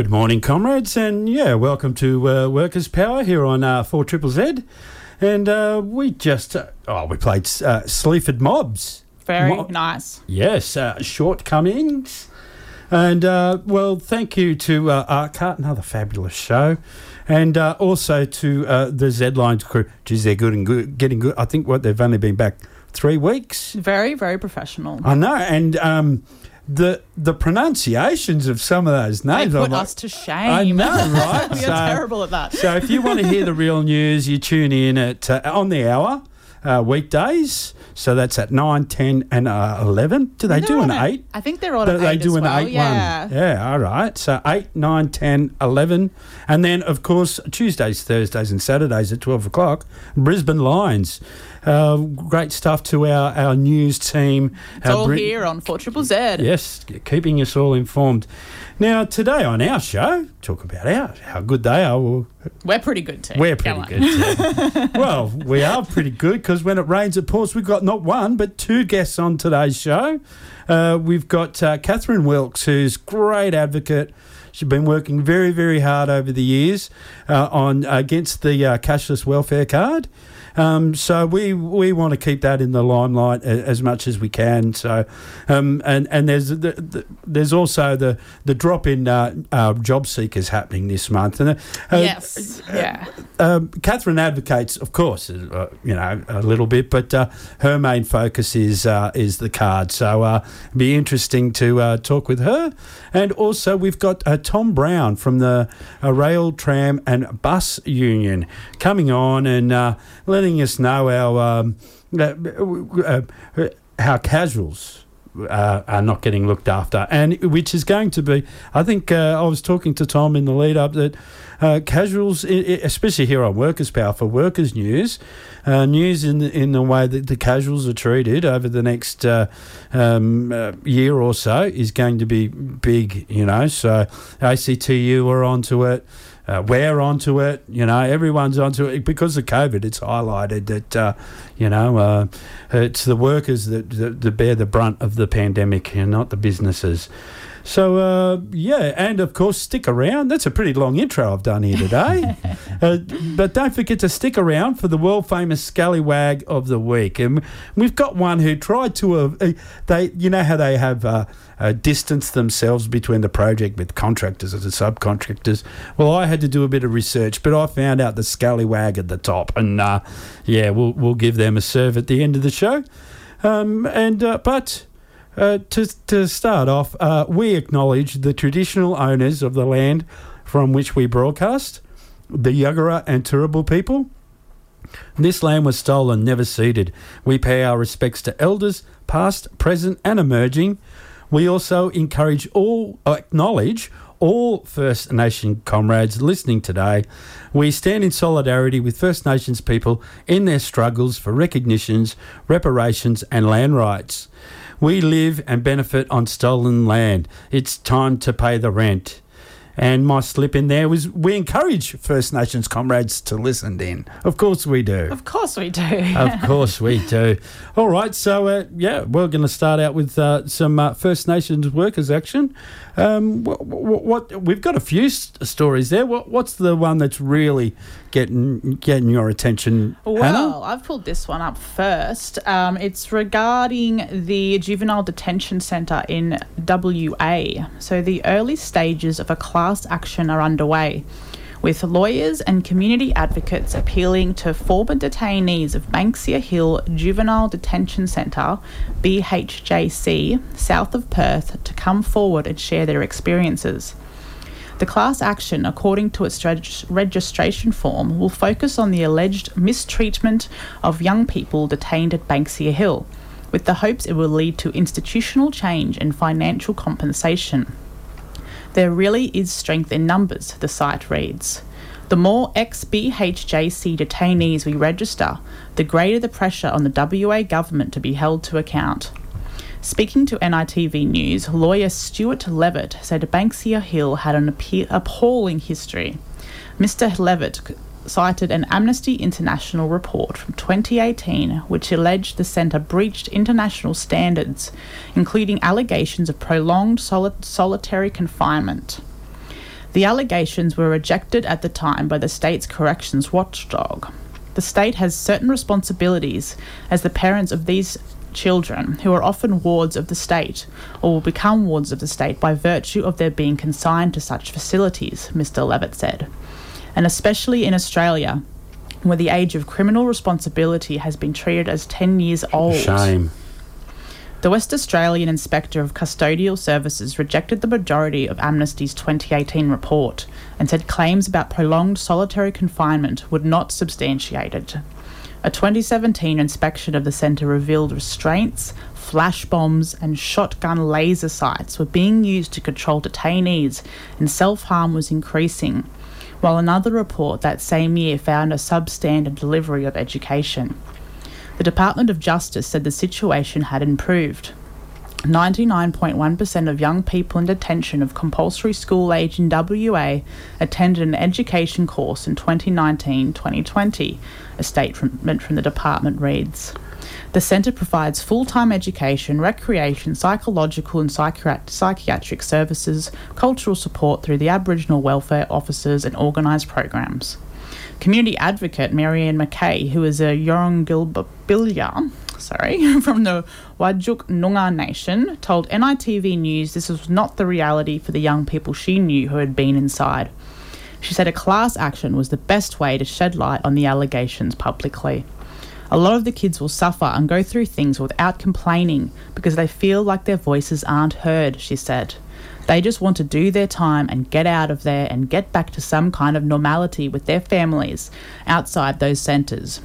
Good morning, comrades, and yeah, welcome to uh, Workers' Power here on uh, 4 Triple Z. And uh, we just, uh, oh, we played uh, Sleaford Mods. Very Mo- nice. Yes, uh, shortcomings. And uh, well, thank you to uh, Artcut, another fabulous show, and uh, also to uh, the Z Lines crew. Geez, they're good and good, getting good. I think what they've only been back three weeks. Very, very professional. I know, and um, the the pronunciations of some of those They names. put I'm like, us to shame. I know, right? we So- are terrible at that. so if you want to hear the real news, you tune in at uh, on the hour uh, weekdays. So that's at 9, 10 and uh, 11. Do they They're do an on 8? I think they're on They, an they eight do as an well. 8 yeah. one. Yeah, all right. So 8, 9, 10, 11. And then, of course, Tuesdays, Thursdays, and Saturdays at 12 o'clock, Brisbane Lions. Uh, great stuff to our, our news team. It's all Brit- here on 4 Triple Z. Yes, keeping us all informed. Now, today on our show, talk about our, how good they are. Well, We're pretty good too. we're pretty good. too. well, we are pretty good because when it rains, it pours. We've got not one but two guests on today's show. Uh, we've got uh, Kathryn Wilkes, who's great advocate. She's been working very, very hard over the years uh, on against the uh, cashless welfare card. Um, so we we want to keep that in the limelight a, as much as we can. So, um, and and there's the, the, there's also the the drop in uh, uh, job seekers happening this month. And uh, yes. yeah. um, Kathryn advocates, of course, uh, you know, a little bit, but uh, her main focus is uh, is the card. So uh, it'd be interesting to uh, talk with her. And also, we've got uh, Tom Brown from the uh, Rail, Tram, and Bus Union coming on and uh, letting us know our um, uh, uh, how casuals uh, are not getting looked after, and which is going to be. I think uh, I was talking to Tom in the lead up that uh, casuals, especially here on Workers Power for Workers News, uh, news in the, in the way that the casuals are treated over the next uh, um, uh, year or so is going to be big. You know, so ACTU are onto it. Uh, we're onto it, you know. Everyone's onto it because of COVID. It's highlighted that, uh, you know, uh, it's the workers that, that, that bear the brunt of the pandemic, and not the businesses. So uh, yeah, and of course, stick around. That's a pretty long intro I've done here today. uh, but don't forget to stick around for the world famous scallywag of the week. And we've got one who tried to uh, uh, they, you know how they have. Uh, uh, distanced themselves between the project with contractors and the subcontractors. Well, I had to do a bit of research, but I found out the scallywag at the top, and uh, yeah, we'll we'll give them a serve at the end of the show. Um, and uh, but uh, to to start off, uh, we acknowledge the traditional owners of the land from which we broadcast, the Yuggera and Turrbal people. This land was stolen, never ceded. We pay our respects to elders, past, present, and emerging. We also encourage all, acknowledge all First Nation comrades listening today. We stand in solidarity with First Nations people in their struggles for recognitions, reparations, and land rights. We live and benefit on stolen land. It's time to pay the rent. And my slip in there was we encourage First Nations comrades to listen in. Of course we do. Of course we do. Of course we do. All right, so uh, yeah, we're going to start out with uh, some uh, First Nations workers action. Um, what, what, we've got a few s- stories there. What, what's the one that's really getting getting your attention, Hannah? Well, I've pulled this one up first. Um, it's regarding the juvenile detention centre in WA. So, the early stages of a class action are underway, with lawyers and community advocates appealing to former detainees of Banksia Hill Juvenile Detention Centre, BHJC, south of Perth, to come forward and share their experiences. The class action, according to its reg- registration form, will focus on the alleged mistreatment of young people detained at Banksia Hill, with the hopes it will lead to institutional change and financial compensation. There really is strength in numbers, the site reads. The more ex BHJC detainees we register, the greater the pressure on the WA government to be held to account. Speaking to NITV News, lawyer Stewart Levitt said Banksia Hill had an appalling history. Mr. Levitt c- cited an Amnesty International report from 2018 which alleged the centre breached international standards, including allegations of prolonged soli- solitary confinement. The allegations were rejected at the time by the state's corrections watchdog. The state has certain responsibilities as the parents of these children, who are often wards of the state, or will become wards of the state by virtue of their being consigned to such facilities, Mr. Levitt said. And especially in Australia, where the age of criminal responsibility has been treated as 10 years old. Shame. The West Australian Inspector of Custodial Services rejected the majority of Amnesty's 2018 report and said claims about prolonged solitary confinement would not substantiate it. A 2017 inspection of the centre revealed restraints, flash bombs, and shotgun laser sights were being used to control detainees, and self harm was increasing, while another report that same year found a substandard delivery of education. The Department of Justice said the situation had improved. 99.1% of young people in detention of compulsory school age in WA attended an education course in 2019 2020, a statement from the department reads. The centre provides full time education, recreation, psychological and psychiatric services, cultural support through the Aboriginal welfare officers and organised programs. Community advocate Marianne McKay, who is a Yurungilbilya, sorry, from the Whadjuk Noongar Nation, told NITV News this was not the reality for the young people she knew who had been inside. She said a class action was the best way to shed light on the allegations publicly. A lot of the kids will suffer and go through things without complaining because they feel like their voices aren't heard, she said. They just want to do their time and get out of there and get back to some kind of normality with their families outside those centres.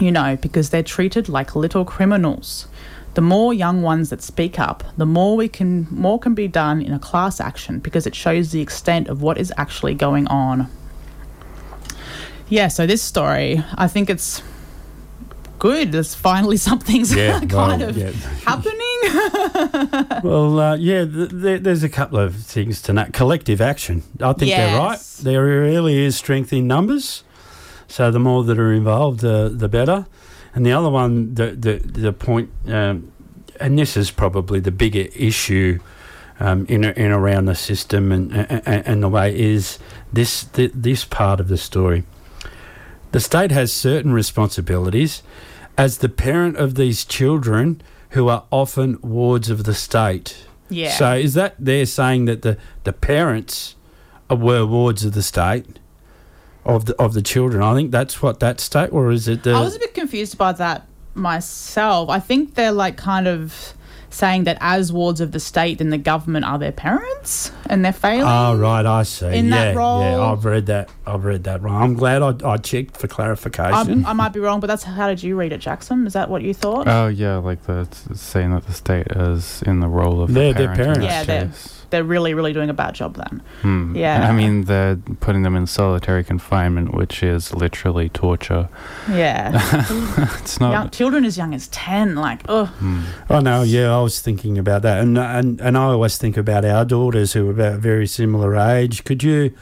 You know, because they're treated like little criminals. The more young ones that speak up, the more we can more can be done in a class action because it shows the extent of what is actually going on. Yeah, so this story, I think it's good. There's finally something's Yeah, kind well, of yeah. happening. Well, uh, yeah, th- th- there's a couple of things to note. Collective action. I think they're right. There really is strength in numbers. So the more that are involved, uh, the better. And the other one, the the, the point, um, and this is probably the bigger issue um, in in around the system and and, and the way is this th- this part of the story. The state has certain responsibilities as the parent of these children who are often wards of the state. Yeah. So is that they're saying that the, the parents were wards of the state of the of the children? I think that's what that state, or is it the? I was a bit confused by that myself. I think they're like kind of saying that as wards of the state, then the government are their parents and they're failing. Oh right, I see. in yeah, that role- yeah, I've read that. I've read that wrong. I'm glad I, I checked for clarification. I, I might be wrong, but that's how did you read it, Jackson? Is that what you thought? Oh yeah, like the saying that the state is in the role of They're the their parent. in parents. this Yeah, they're- really, really doing a bad job then. Hmm. Yeah. I mean, they're putting them in solitary confinement, which is literally torture. Yeah. It's not. young, children as young as 10, like, oh, Hmm. Oh no, yeah, I was thinking about that, and and and I always think about our daughters who are about a very similar age. Could you?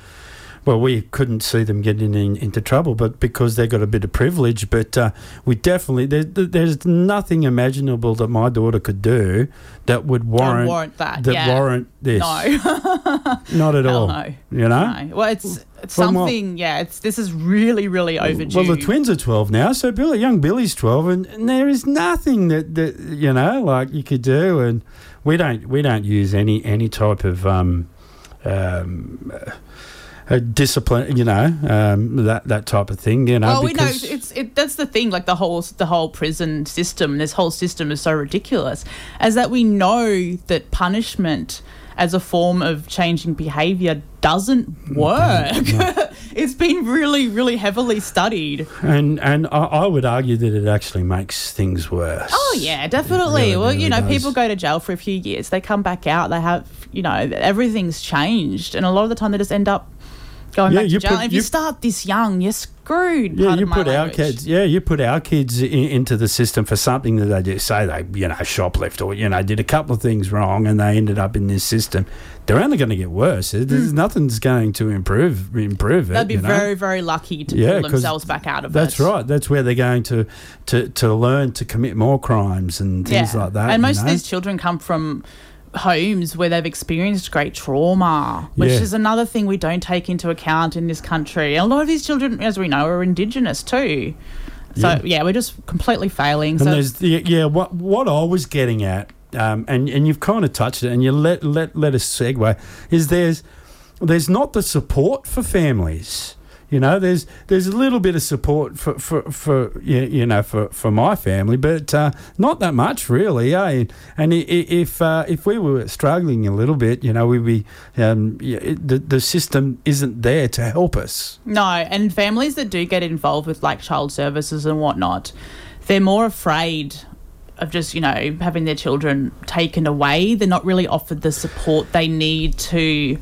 Well, we couldn't see them getting in, into trouble, but because they got a bit of privilege. But uh, we definitely there, there's nothing imaginable that my daughter could do that would warrant warrant that, that yeah. warrant this. no. Not at all. no. You know. No. Well, it's, it's what- something, yeah, it's this is really, really overdue. Well, the twins are twelve now, so Billy, young Billy's twelve, and, and there is nothing that, that you know like you could do, and we don't we don't use any any type of um, um, uh, discipline, you know, um, that that type of thing, you know. well, we know it's it. That's the thing. Like the whole the whole prison system. This whole system is so ridiculous, as that we know that punishment as a form of changing behaviour doesn't work. it's been really, really heavily studied. and and I, I would argue that it actually makes things worse. Oh yeah, definitely. really, well, really you know, does. people go to jail for a few years. They come back out. They have, you know, everything's changed, and a lot of the time they just end up going Yeah, back to jail. put- if you, you- start this young, you're screwed. Yeah, you put our kids. Yeah, you put our kids in, into the system for something that they just say they, you know, shoplift or you know did a couple of things wrong and they ended up in this system. They're only going to get worse. There's hmm. nothing's going to improve improve it. They'd be you know? very, very lucky to Yeah, pull themselves back out of That's it. That's right. That's where they're going to, to, to learn to commit more crimes and things like that. And most of these children come from homes where they've experienced great trauma, which Yeah. is another thing we don't take into account in this country. And a lot of these children, as we know, are Indigenous too. So Yeah. yeah, we're just completely failing. And So there's yeah, what what I was getting at, um, and and you've kind of touched it, and you let let let us segue, is there's there's not the support for families. You know, there's there's a little bit of support for for, for you, know for, for my family, but uh, not that much really. Eh? And if uh, if we were struggling a little bit, you know, we'd be um, the the system isn't there to help us. No, and families that do get involved with like child services and whatnot, they're more afraid of just, you know, having their children taken away. They're not really offered the support they need to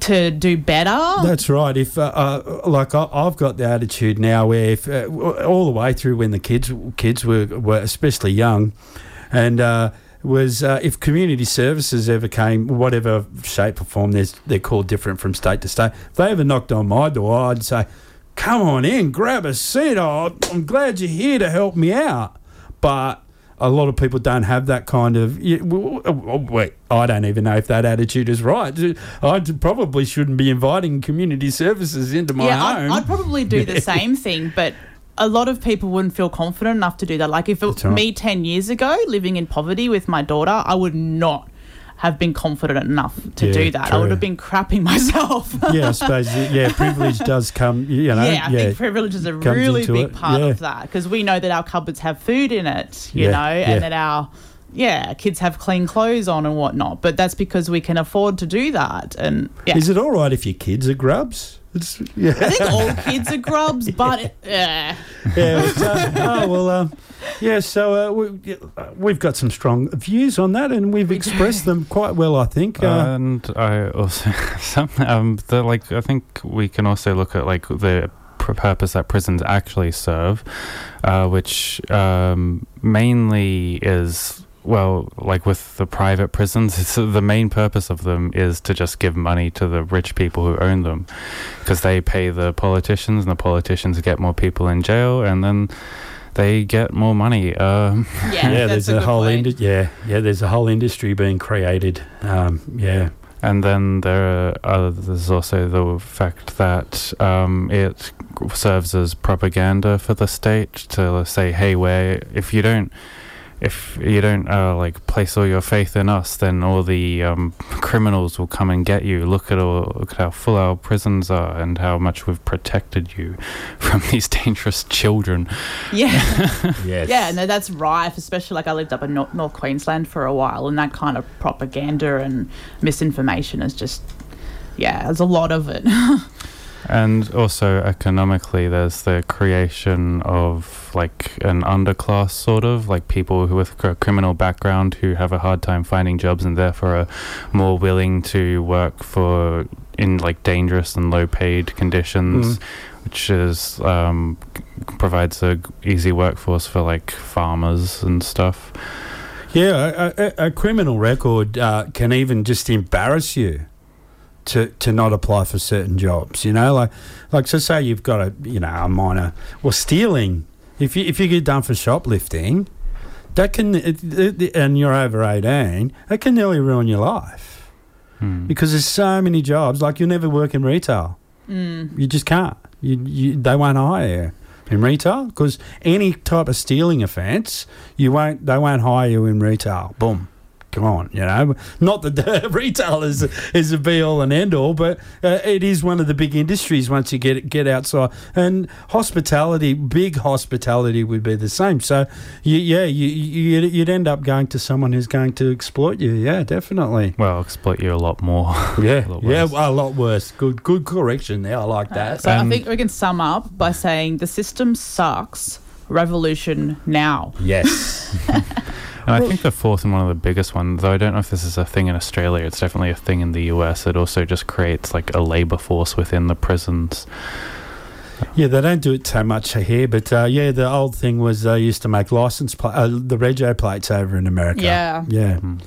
to do better. That's right. If uh, uh, like I, I've got the attitude now, where if uh, all the way through when the kids kids were were especially young, and uh, was uh, if community services ever came, whatever shape or form, they're called different from state to state. If they ever knocked on my door, I'd say, "Come on in, grab a seat. Oh, I'm glad you're here to help me out." But a lot of people don't have that kind of. Wait, I don't even know if that attitude is right. I probably shouldn't be inviting community services into my yeah, home. I'd, I'd probably do the same thing, but a lot of people wouldn't feel confident enough to do that. Like if it right. me 10 years ago living in poverty with my daughter, I would not have been confident enough to Yeah, do that. I would have been crapping myself. yeah, I suppose. Yeah, privilege does come. You know. yeah, I think privilege is a really big it, part yeah. of that because we know that our cupboards have food in it, you Yeah, know, yeah. and that our yeah kids have clean clothes on and whatnot. But that's because we can afford to do that. And yeah, Is it all right if your kids are grubs? It's, yeah. I think all kids are grubs, but yeah, yeah. it's, uh, oh well. Um, yeah. So uh, we, uh, we've got some strong views on that, and we've expressed them quite well. I think. Uh, and I also some um the like I think we can also look at like the purpose that prisons actually serve, uh, which um, mainly is well like with the private prisons it's, the main purpose of them is to just give money to the rich people who own them because they pay the politicians and the politicians get more people in jail and then they get more money um, yeah, yeah, there's a, a, whole indi- yeah, yeah. There's a whole industry being created. Um, yeah, And then there are, uh, there's also the fact that um, it serves as propaganda for the state to say, hey, where if you don't if you don't uh, like place all your faith in us, then all the um, criminals will come and get you. Look at all, look at how full our prisons are, and how much we've protected you from these dangerous children. Yeah. yes. Yeah, no, that's rife, especially like I lived up in North, North Queensland for a while, and that kind of propaganda and misinformation is just, yeah, there's a lot of it. And also economically, there's the creation of like an underclass, sort of like people who with a criminal background who have a hard time finding jobs and therefore are more willing to work for in like dangerous and low-paid conditions, Mm. which is um, provides a easy workforce for like farmers and stuff. Yeah, a, a, a criminal record uh, can even just embarrass you to to not apply for certain jobs. You know, like like so say you've got a you know a minor well stealing. If you if you get done for shoplifting, that can it, it, and you're over eighteen, that can nearly ruin your life Hmm. because there's so many jobs. Like you'll never work in retail. mm. You just can't. You, you they won't hire you in retail because any type of stealing offence, you won't. They won't hire you in retail. Boom. Come on, you know. Not that retail is is a be all and end all, but uh, it is one of the big industries once you get get outside. And hospitality, big hospitality, would be the same. So, you, yeah, you, you you'd end up going to someone who's going to exploit you. Yeah, definitely. Well, exploit you a lot more. Yeah, A lot yeah, worse. a lot worse. Good, good correction there. I like Uh, that. so I Um, think we can sum up by saying the system sucks. Revolution now. Yes. And I think the fourth and one of the biggest ones, though I don't know if this is a thing in Australia, it's definitely a thing in the US. It also just creates like a labor force within the prisons. Yeah, they don't do it so much here, but uh, yeah, the old thing was they used to make license pla- uh, the rego plates over in America. Yeah. yeah, Mm.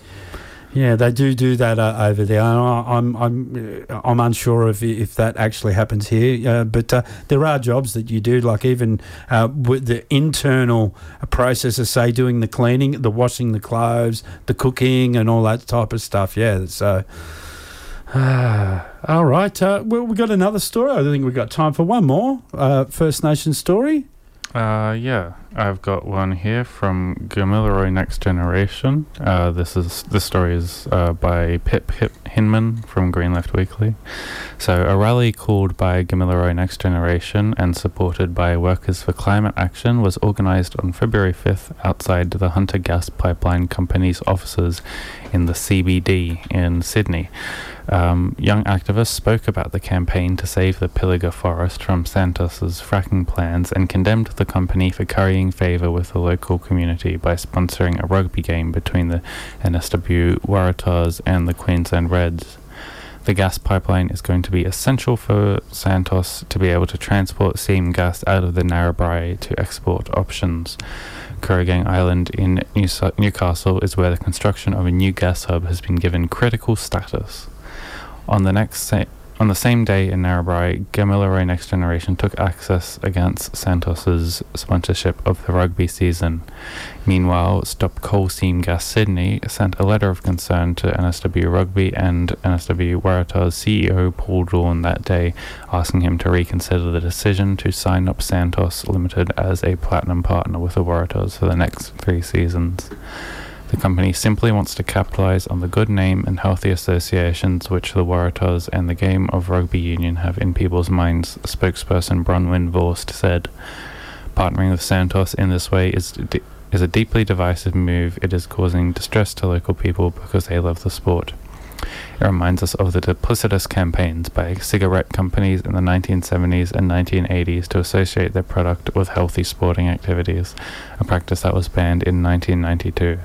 Yeah, they do do that uh, over there. I- I'm I'm uh, I'm unsure if if that actually happens here, uh, but uh, there are jobs that you do, like even uh, with the internal processes, say doing the cleaning, the washing the clothes, the cooking, and all that type of stuff. Yeah, so. All right. Uh, well, we got another story. I think we've got time for one more First Nation story. Uh, yeah, I've got one here from Gamilaroi Next Generation. Uh, this is this story is uh, by Pip Hip Hinman from Green Left Weekly. So, a rally called by Gamilaroi Next Generation and supported by Workers for Climate Action was organised on February 5th outside the Hunter Gas Pipeline Company's offices in the CBD in Sydney. Um, young activists spoke about the campaign to save the Pilliga forest from Santos's fracking plans and condemned the company for currying favour with the local community by sponsoring a rugby game between the NSW Waratahs and the Queensland Reds. The gas pipeline is going to be essential for Santos to be able to transport seam gas out of the Narrabri to export options. Kooragang Island in New- Newcastle is where the construction of a new gas hub has been given critical status. On the next sa- on the same day in Narrabri, Gamilaroi Next Generation took access against Santos's sponsorship of the rugby season. Meanwhile, Stop Coal Seam Gas Sydney sent a letter of concern to NSW Rugby and NSW Waratah's CEO Paul Doorn that day, asking him to reconsider the decision to sign up Santos Limited as a platinum partner with the Waratahs for the next three seasons. The company simply wants to capitalize on the good name and healthy associations which the Waratahs and the game of rugby union have in people's minds, spokesperson Bronwyn Vorst said. Partnering with Santos in this way is d- is a deeply divisive move. It is causing distress to local people because they love the sport. It reminds us of the duplicitous campaigns by cigarette companies in the 1970s and 1980s to associate their product with healthy sporting activities, a practice that was banned in 1992.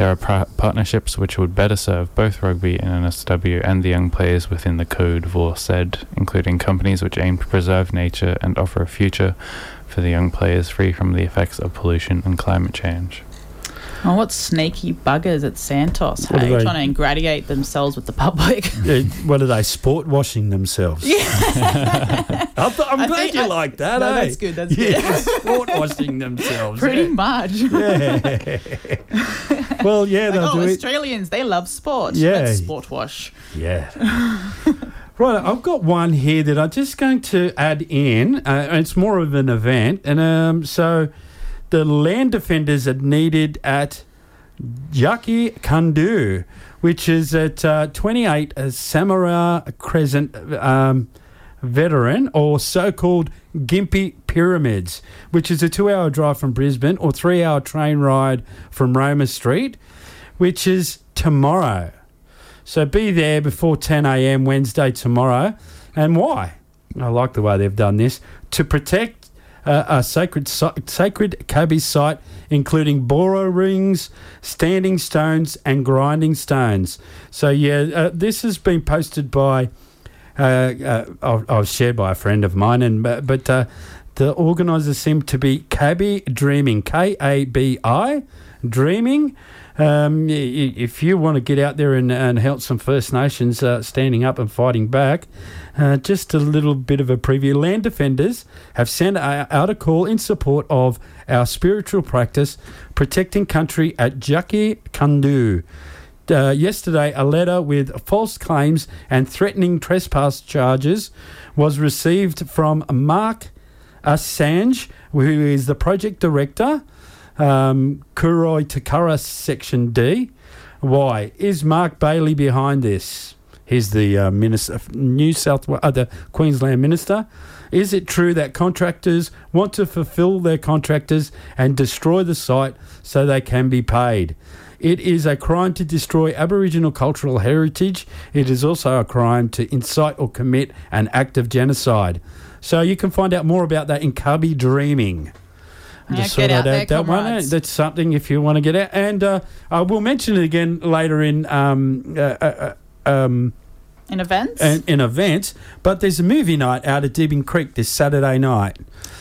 There are partnerships which would better serve both rugby and NSW and the young players within the code, Vor said, including companies which aim to preserve nature and offer a future for the young players free from the effects of pollution and climate change. Oh, what sneaky buggers at Santos, What are hey? they- Trying to ingratiate themselves with the public. Uh, what are they sport washing themselves? Yeah. I'm, I'm glad think you I- like that. No, eh? that's good, that's good. sport washing themselves. Pretty yeah. much. Yeah. well, yeah, Like, they'll oh, do it. Australians, they love sport. Yeah. Let's sport wash. Yeah. right, I've got one here that I'm just going to add in. Uh, it's more of an event, and um, so the land defenders are needed at Yaki Kandu, which is at uh, 28 uh, Samara Crescent um, Veteran, or so-called Gympie Pyramids, which is a two-hour drive from Brisbane or three-hour train ride from Roma Street, which is tomorrow. So be there before 10 a.m. Wednesday tomorrow. And why? I like the way they've done this to protect uh, a sacred sacred Kabi site, including boro rings, standing stones, and grinding stones. So yeah, uh, this has been posted by. Uh, uh, I was shared by a friend of mine, and but, but uh, the organisers seem to be Kabi Dreaming, K A B I, Dreaming. Um, if you want to get out there and, and help some First Nations uh, standing up and fighting back, uh, just a little bit of a preview. Land Defenders have sent out a call in support of our spiritual practice, protecting country at Jaki Kundu. Uh, yesterday, a letter with false claims and threatening trespass charges was received from Mark Assange, who is the project director, um, Cooroy to Curra Section D. Why is Mark Bailey behind this? He's the uh, minister, New South uh, the Queensland minister. Is it true that contractors want to fulfil their contractors and destroy the site so they can be paid? It is a crime to destroy Aboriginal cultural heritage. It is also a crime to incite or commit an act of genocide. So you can find out more about that in Kabi Dreaming. Yeah, Just get out there, that one. That's something if you want to get out. And uh, I will mention it again later in um, uh, uh, uh, um, In events? and in events. But there's a movie night out at Deebing Creek this Saturday night.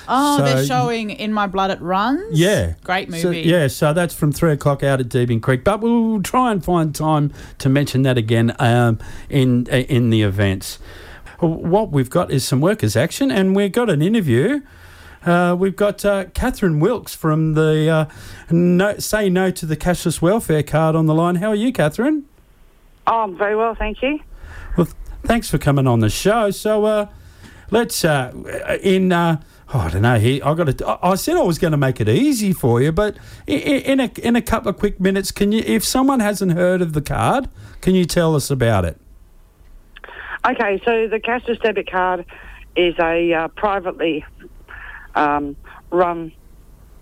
oh, so- they're showing In My Blood It Runs? Yeah. Great movie. So, yeah, so that's from three o'clock out at Deebing Creek. But we'll try and find time to mention that again um, in in the events. What we've got is some workers' action, and we've got an interview. Uh, we've got uh, Kathryn Wilkes from the uh, no, Say No to the Cashless Welfare Card on the line. How are you, Kathryn? Oh, I'm very well, thank you. Well, th- thanks for coming on the show. So uh, let's uh, in. Uh, oh, I don't know. Here, I got to. I said I was going to make it easy for you, but i- i- in a in a couple of quick minutes, can you? If someone hasn't heard of the card, can you tell us about it? Okay, so the cashless debit card is a uh, privately um, run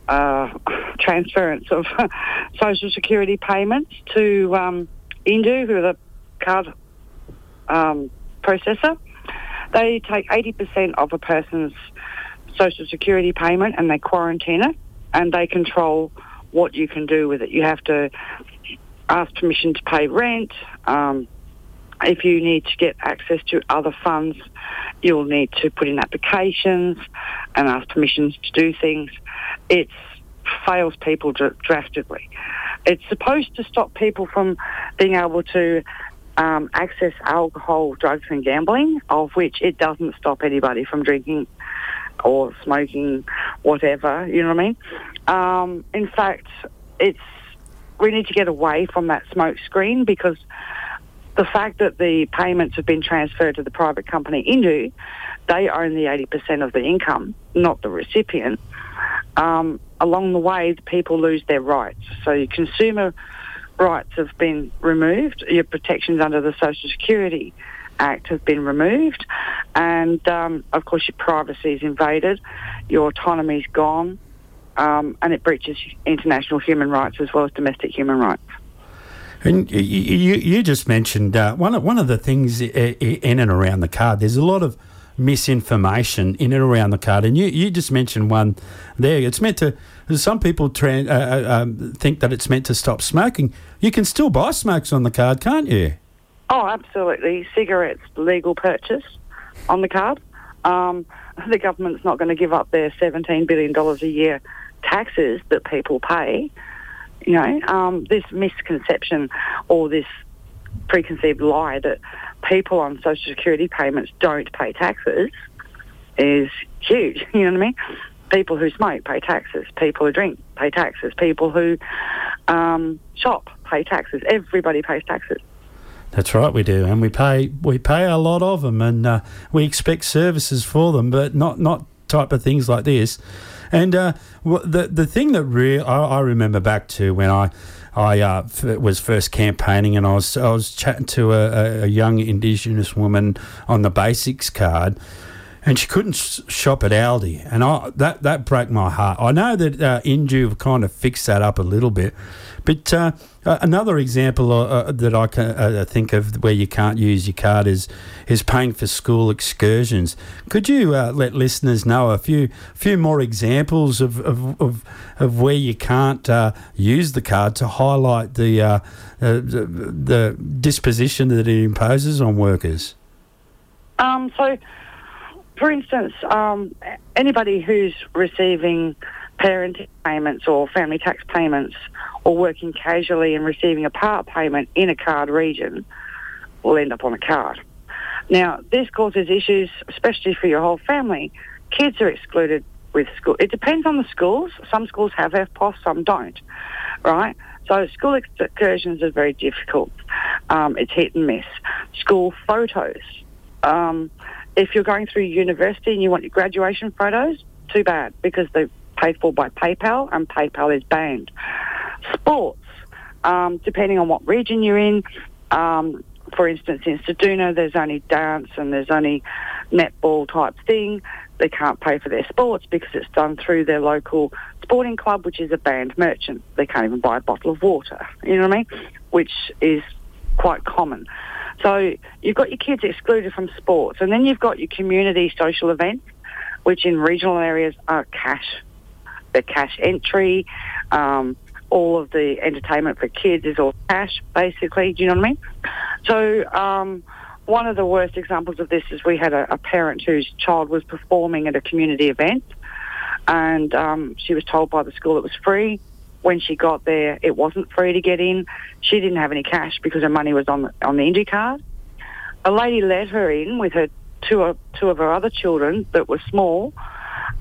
uh, transference of social security payments to um, Indue, who are the card um, processor. They take 80% of a person's social security payment and they quarantine it and they control what you can do with it. You have to ask permission to pay rent. Um, if you need to get access to other funds, you'll need to put in applications and ask permissions to do things. It fails people dr- drastically. It's supposed to stop people from being able to um, access alcohol, drugs, and gambling, of which it doesn't stop anybody from drinking or smoking, whatever. You know what I mean? Um, in fact, it's we need to get away from that smoke screen because the fact that the payments have been transferred to the private company Indue, they own the 80% of the income, not the recipient. Um, along the way, the people lose their rights. So your consumer rights have been removed, your protections under the Social Security Act have been removed, and um, of course, your privacy is invaded, your autonomy is gone, um, and it breaches international human rights as well as domestic human rights. And you, you, just mentioned uh, one of one of the things in and around the card. There's a lot of misinformation in and around the card, and you, you just mentioned one there. It's meant to. Some people tran uh, uh, um, think that it's meant to stop smoking. You can still buy smokes on the card, can't you? Oh, absolutely. Cigarettes, legal purchase on the card. Um, the government's not going to give up their $17 billion a year taxes that people pay. You know, um, this misconception or this preconceived lie that people on Social Security payments don't pay taxes is huge. You know what I mean? People who smoke pay taxes. People who drink pay taxes. People who um, shop pay taxes. Everybody pays taxes. That's right, we do, and we pay we pay a lot of them, and uh, we expect services for them, but not not type of things like this. And uh, the the thing that re- I, I remember back to when I I uh, f- was first campaigning, and I was I was chatting to a- a young Indigenous woman on the basics card. And she couldn't shop at Aldi, and I, that that broke my heart. I know that uh, Indue have kind of fixed that up a little bit, but uh, uh, another example uh, uh, that I can uh, think of where you can't use your card is is paying for school excursions. Could you uh, let listeners know a few few more examples of of, of, of where you can't uh, use the card to highlight the, uh, uh, the the disposition that it imposes on workers? Um, so, for instance, um, anybody who's receiving parenting payments or family tax payments or working casually and receiving a part payment in a card region will end up on a card. Now, this causes issues, especially for your whole family. Kids are excluded with school. It depends on the schools. Some schools have EFTPOS, some don't, right? So school excursions are very difficult. Um, it's hit and miss. School photos. Um, if you're going through university and you want your graduation photos, too bad because they're paid for by PayPal and PayPal is banned. Sports, um, depending on what region you're in. Um, for instance, in Ceduna, there's only dance and there's only netball type thing. They can't pay for their sports because it's done through their local sporting club, which is a banned merchant. They can't even buy a bottle of water. You know what I mean? Which is quite common. So you've got your kids excluded from sports, and then you've got your community social events, which in regional areas are cash. They're cash entry. Um, all of the entertainment for kids is all cash, basically. Do you know what I mean? So um, one of the worst examples of this is we had a, a parent whose child was performing at a community event, and um, she was told by the school it was free. When she got there, it wasn't free to get in. She didn't have any cash because her money was on on the Indue card. A lady let her in with her two of, two of her other children that were small,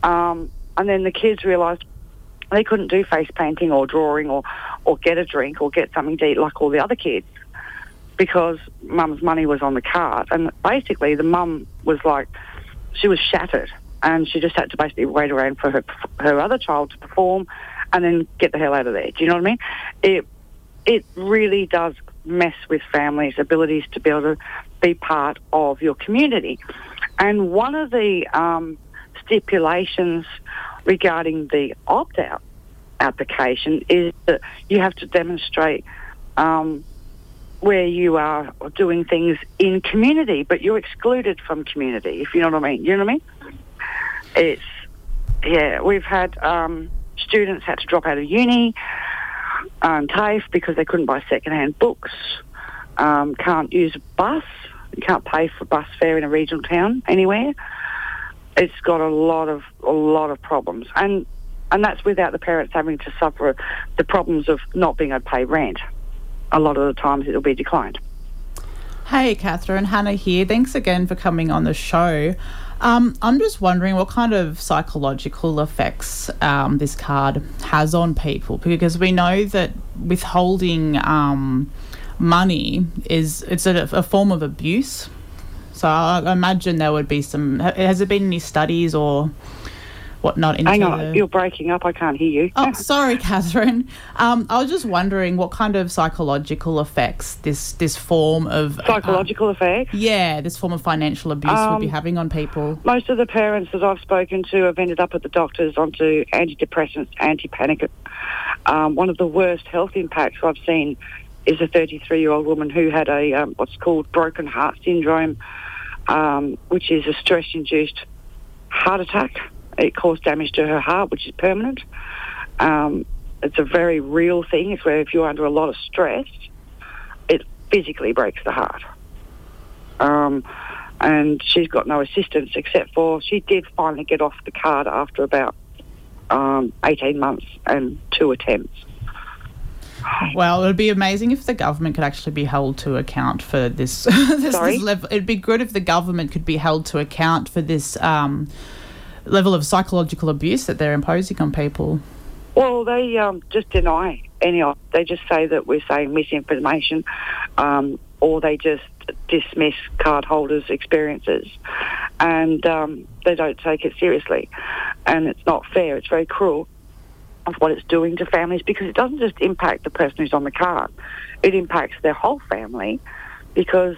um, and then the kids realised they couldn't do face painting or drawing or, or get a drink or get something to eat like all the other kids because mum's money was on the card. And basically, the mum was like, she was shattered, and she just had to basically wait around for her her other child to perform, and then get the hell out of there. Do you know what I mean? It it really does mess with families' abilities to be able to be part of your community. And one of the um, stipulations regarding the opt out application is that you have to demonstrate. Um, where you are doing things in community, but you're excluded from community, if you know what I mean. You know what I mean? It's, yeah, we've had um, students had to drop out of uni um, TAFE because they couldn't buy second-hand books, um, can't use a bus, you can't pay for bus fare in a regional town anywhere. It's got a lot of a lot of problems, and and that's without the parents having to suffer the problems of not being able to pay rent a lot of the times it'll be declined. Hey, Kathryn, Hannah here. Thanks again for coming on the show. Um, I'm just wondering what kind of psychological effects um, this card has on people because we know that withholding um, money is it's a, a, form of abuse. So I imagine there would be some. Has there been any studies or whatnot. Hang on, the... you're breaking up. I can't hear you. Oh, sorry, Kathryn. Um, I was just wondering what kind of psychological effects this this form of uh, psychological uh, effects. Yeah, this form of financial abuse um, would be um, having on people. Most of the parents that I've spoken to have ended up at the doctors onto antidepressants, anti-panic. Um, one of the worst health impacts I've seen is a 33-year-old woman who had a um, what's called broken heart syndrome, um, which is a stress-induced heart attack. It caused damage to her heart, which is permanent. Um, it's a very real thing. It's where if you're under a lot of stress, it physically breaks the heart. Um, and she's got no assistance except for she did finally get off the card after about um, 18 months and two attempts. Well, it would be amazing if the government could actually be held to account for this. this, Sorry? This level. It'd be good if the government could be held to account for this um, level of psychological abuse that they're imposing on people? Well, they um, just deny any. They just say that we're saying misinformation, um, or they just dismiss cardholders' experiences, and um, they don't take it seriously. And it's not fair. It's very cruel of what it's doing to families because it doesn't just impact the person who's on the card; it impacts their whole family because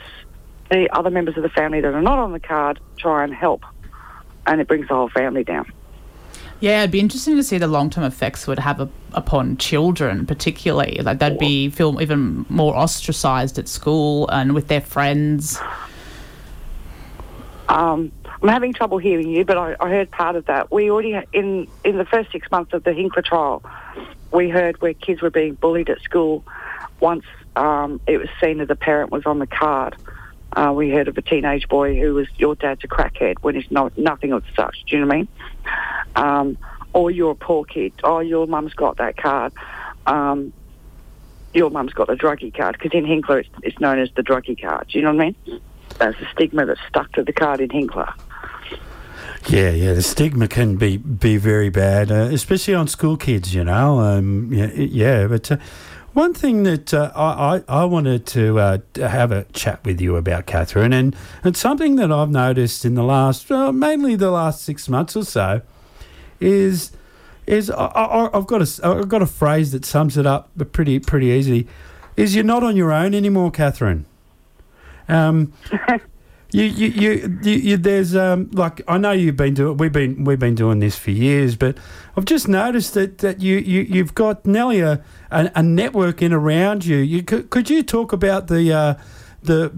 the other members of the family that are not on the card try and help and it brings the whole family down. Yeah, it'd be interesting to see the long term effects it would have a, upon children, particularly. Like they'd be feel even more ostracised at school and with their friends. Um, I'm having trouble hearing you, but I, I, heard part of that. We already in in the first six months of the Hinkler trial, we heard where kids were being bullied at school. Once um, it was seen that the parent was on the card, uh, we heard of a teenage boy who was your dad's a crackhead when he's not nothing of such. Do you know what I mean? Um, or you're a poor kid. Oh, your mum's got that card. Um, your mum's got the druggy card because in Hinkler it's, it's, known as the druggy card. Do you know what I mean? That's the stigma that's stuck to the card in Hinkler. Yeah, yeah, the stigma can be be very bad, uh, especially on school kids. You know, um, yeah, yeah, but. Uh, one thing that uh, I, I wanted to, uh, have a chat with you about, Kathryn, and it's something that I've noticed in the last, uh, mainly the last six months or so, is is I, have got a I've got a phrase that sums it up pretty pretty easily. Is you're not on your own anymore, Kathryn. Um, You, you, you, you, there's um, like I know you've been doing. We've been we've been doing this for years, but I've just noticed that, that you, you you've got nearly a, a, a network in around you. You could, could you talk about the uh, the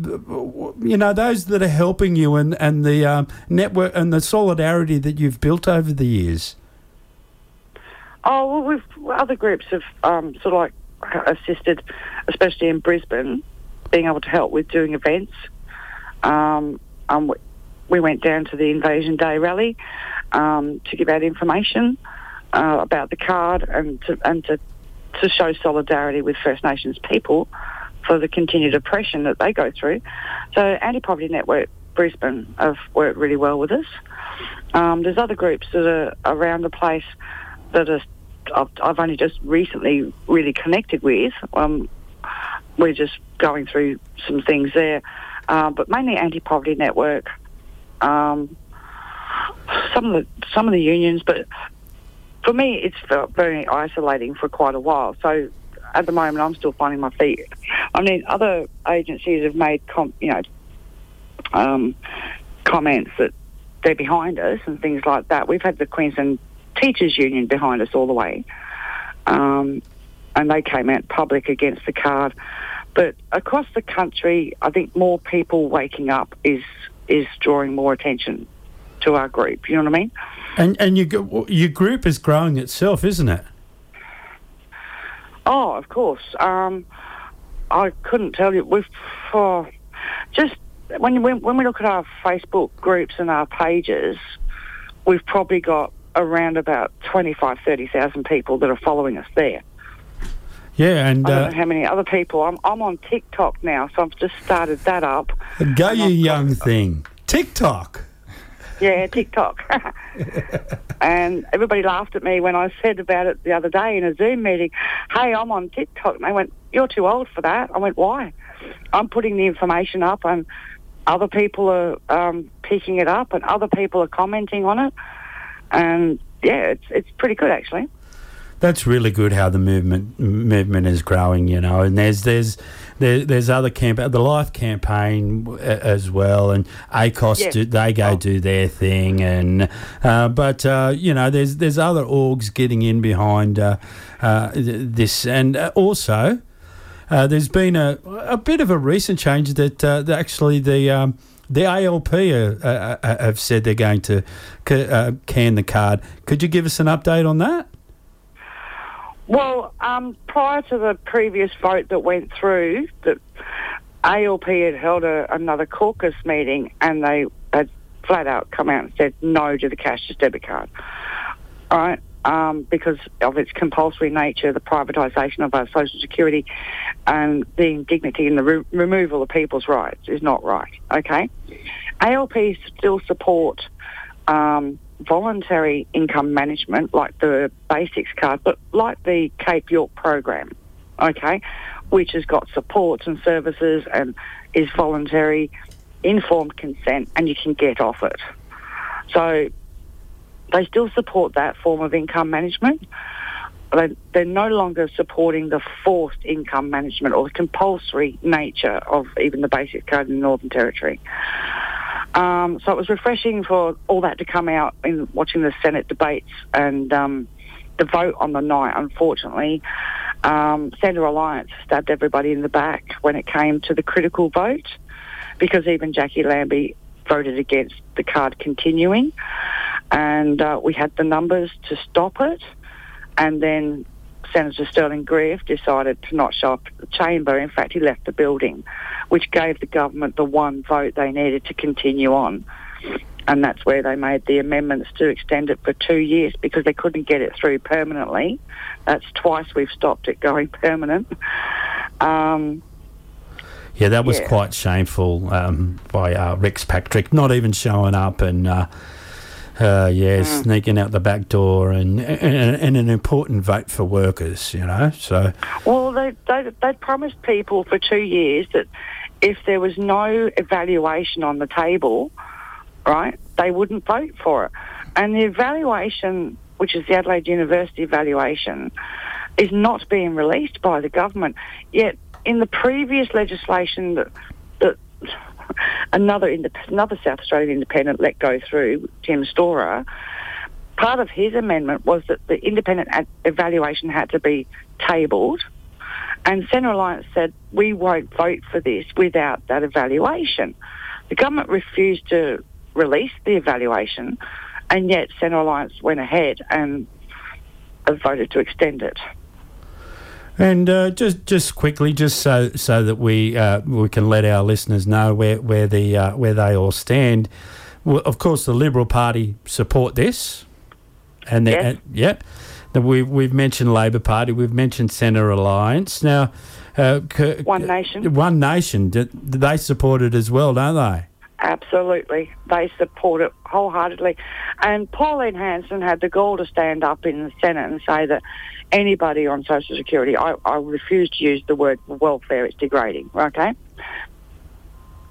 you know those that are helping you and and the um, network and the solidarity that you've built over the years. Oh well, we've other groups have um, sort of like assisted, especially in Brisbane, being able to help with doing events Um, um, we went down to the Invasion Day rally um, to give out information uh, about the card and to, and to, to show solidarity with First Nations people for the continued oppression that they go through. So Anti Poverty Network Brisbane have worked really well with us. Um, there's other groups that are around the place that are I've, only just recently really connected with. Um, we're just going through some things there, uh, but mainly anti-poverty network. Um, some of the some of the unions, but for me, it's felt very isolating for quite a while. So at the moment, I'm still finding my feet. I mean, other agencies have made com- you know um, comments that they're behind us and things like that. We've had the Queensland Teachers Union behind us all the way, um, and they came out public against the card. But across the country, I think more people waking up is is drawing more attention to our group. You know what I mean? And and your your group is growing itself, isn't it? Oh, of course. Um, I couldn't tell you. We've oh, just when, when when we look at our Facebook groups and our pages, we've probably got around about 25, 30,000 people that are following us there. Yeah, and I don't uh, know how many other people. I'm I'm on TikTok now, so I've just started that up. go you young thing. TikTok. Yeah, TikTok. and everybody laughed at me when I said about it the other day in a Zoom meeting. Hey, I'm on TikTok. And they went, "You're too old for that." I went, "Why?" I'm putting the information up, and other people are um, picking it up, and other people are commenting on it. And yeah, it's it's pretty good actually. That's really good how the movement movement is growing, you know. And there's there's there, there's other camp the Life campaign as well, and ACOSS Yes. do, they go Oh. do their thing, and uh, but uh, you know there's there's other orgs getting in behind uh, uh, this, and uh, also uh, there's been a a bit of a recent change that, uh, that actually the. Um, the ALP have said they're going to ca- uh, can the card. Could you give us an update on that? Well, um, prior to the previous vote that went through, the ALP had held a, another caucus meeting and they had flat out come out and said no to the cashless debit card. All right. Um, because of its compulsory nature, the privatisation of our social security, and the indignity and the re- removal of people's rights is not right. Okay, ALP still support um, voluntary income management, like the basics card, but like the Cape York program, okay, which has got supports and services and is voluntary, informed consent, and you can get off it. So they still support that form of income management. They, they're no longer supporting the forced income management or the compulsory nature of even the basic card in the Northern Territory. Um, so it was refreshing for all that to come out in watching the Senate debates and um, the vote on the night. Unfortunately, um, Alliance stabbed everybody in the back when it came to the critical vote because even Jacqui Lambie voted against the card continuing, and uh, we had the numbers to stop it, and then. Senator Stirling Griff decided to not show up at the chamber. In fact, he left the building, which gave the government the one vote they needed to continue on. And that's where they made the amendments to extend it for two years because they couldn't get it through permanently. That's twice we've stopped it going permanent. Um, Yeah, that was Yeah. quite shameful um, by uh, Rex Patrick, not even showing up and, uh, uh, yeah, sneaking out the back door and, and, and an important vote for workers, you know. So, Well, they, they, they promised people for two years that if there was no evaluation on the table, right, they wouldn't vote for it. And the evaluation, which is the Adelaide University evaluation, is not being released by the government. Yet, in the previous legislation that, that another another South Australian independent let go through, Tim Storer, part of his amendment was that the independent ad- evaluation had to be tabled. And Centre Alliance said, we won't vote for this without that evaluation. The government refused to release the evaluation, and yet Centre Alliance went ahead and voted to extend it. And uh, just just quickly, just so so that we uh, we can let our listeners know where where the uh, where they all stand. Well, of course, the Liberal Party support this, and the, Yes. and, yeah, the, we've we've mentioned Labor Party, we've mentioned Centre Alliance. Now, uh, One Nation. One Nation, they support it as well, don't they? Absolutely. They support it wholeheartedly. And Pauline Hanson had the gall to stand up in the Senate and say that anybody on Social Security, I, I refuse to use the word welfare, it's degrading, okay,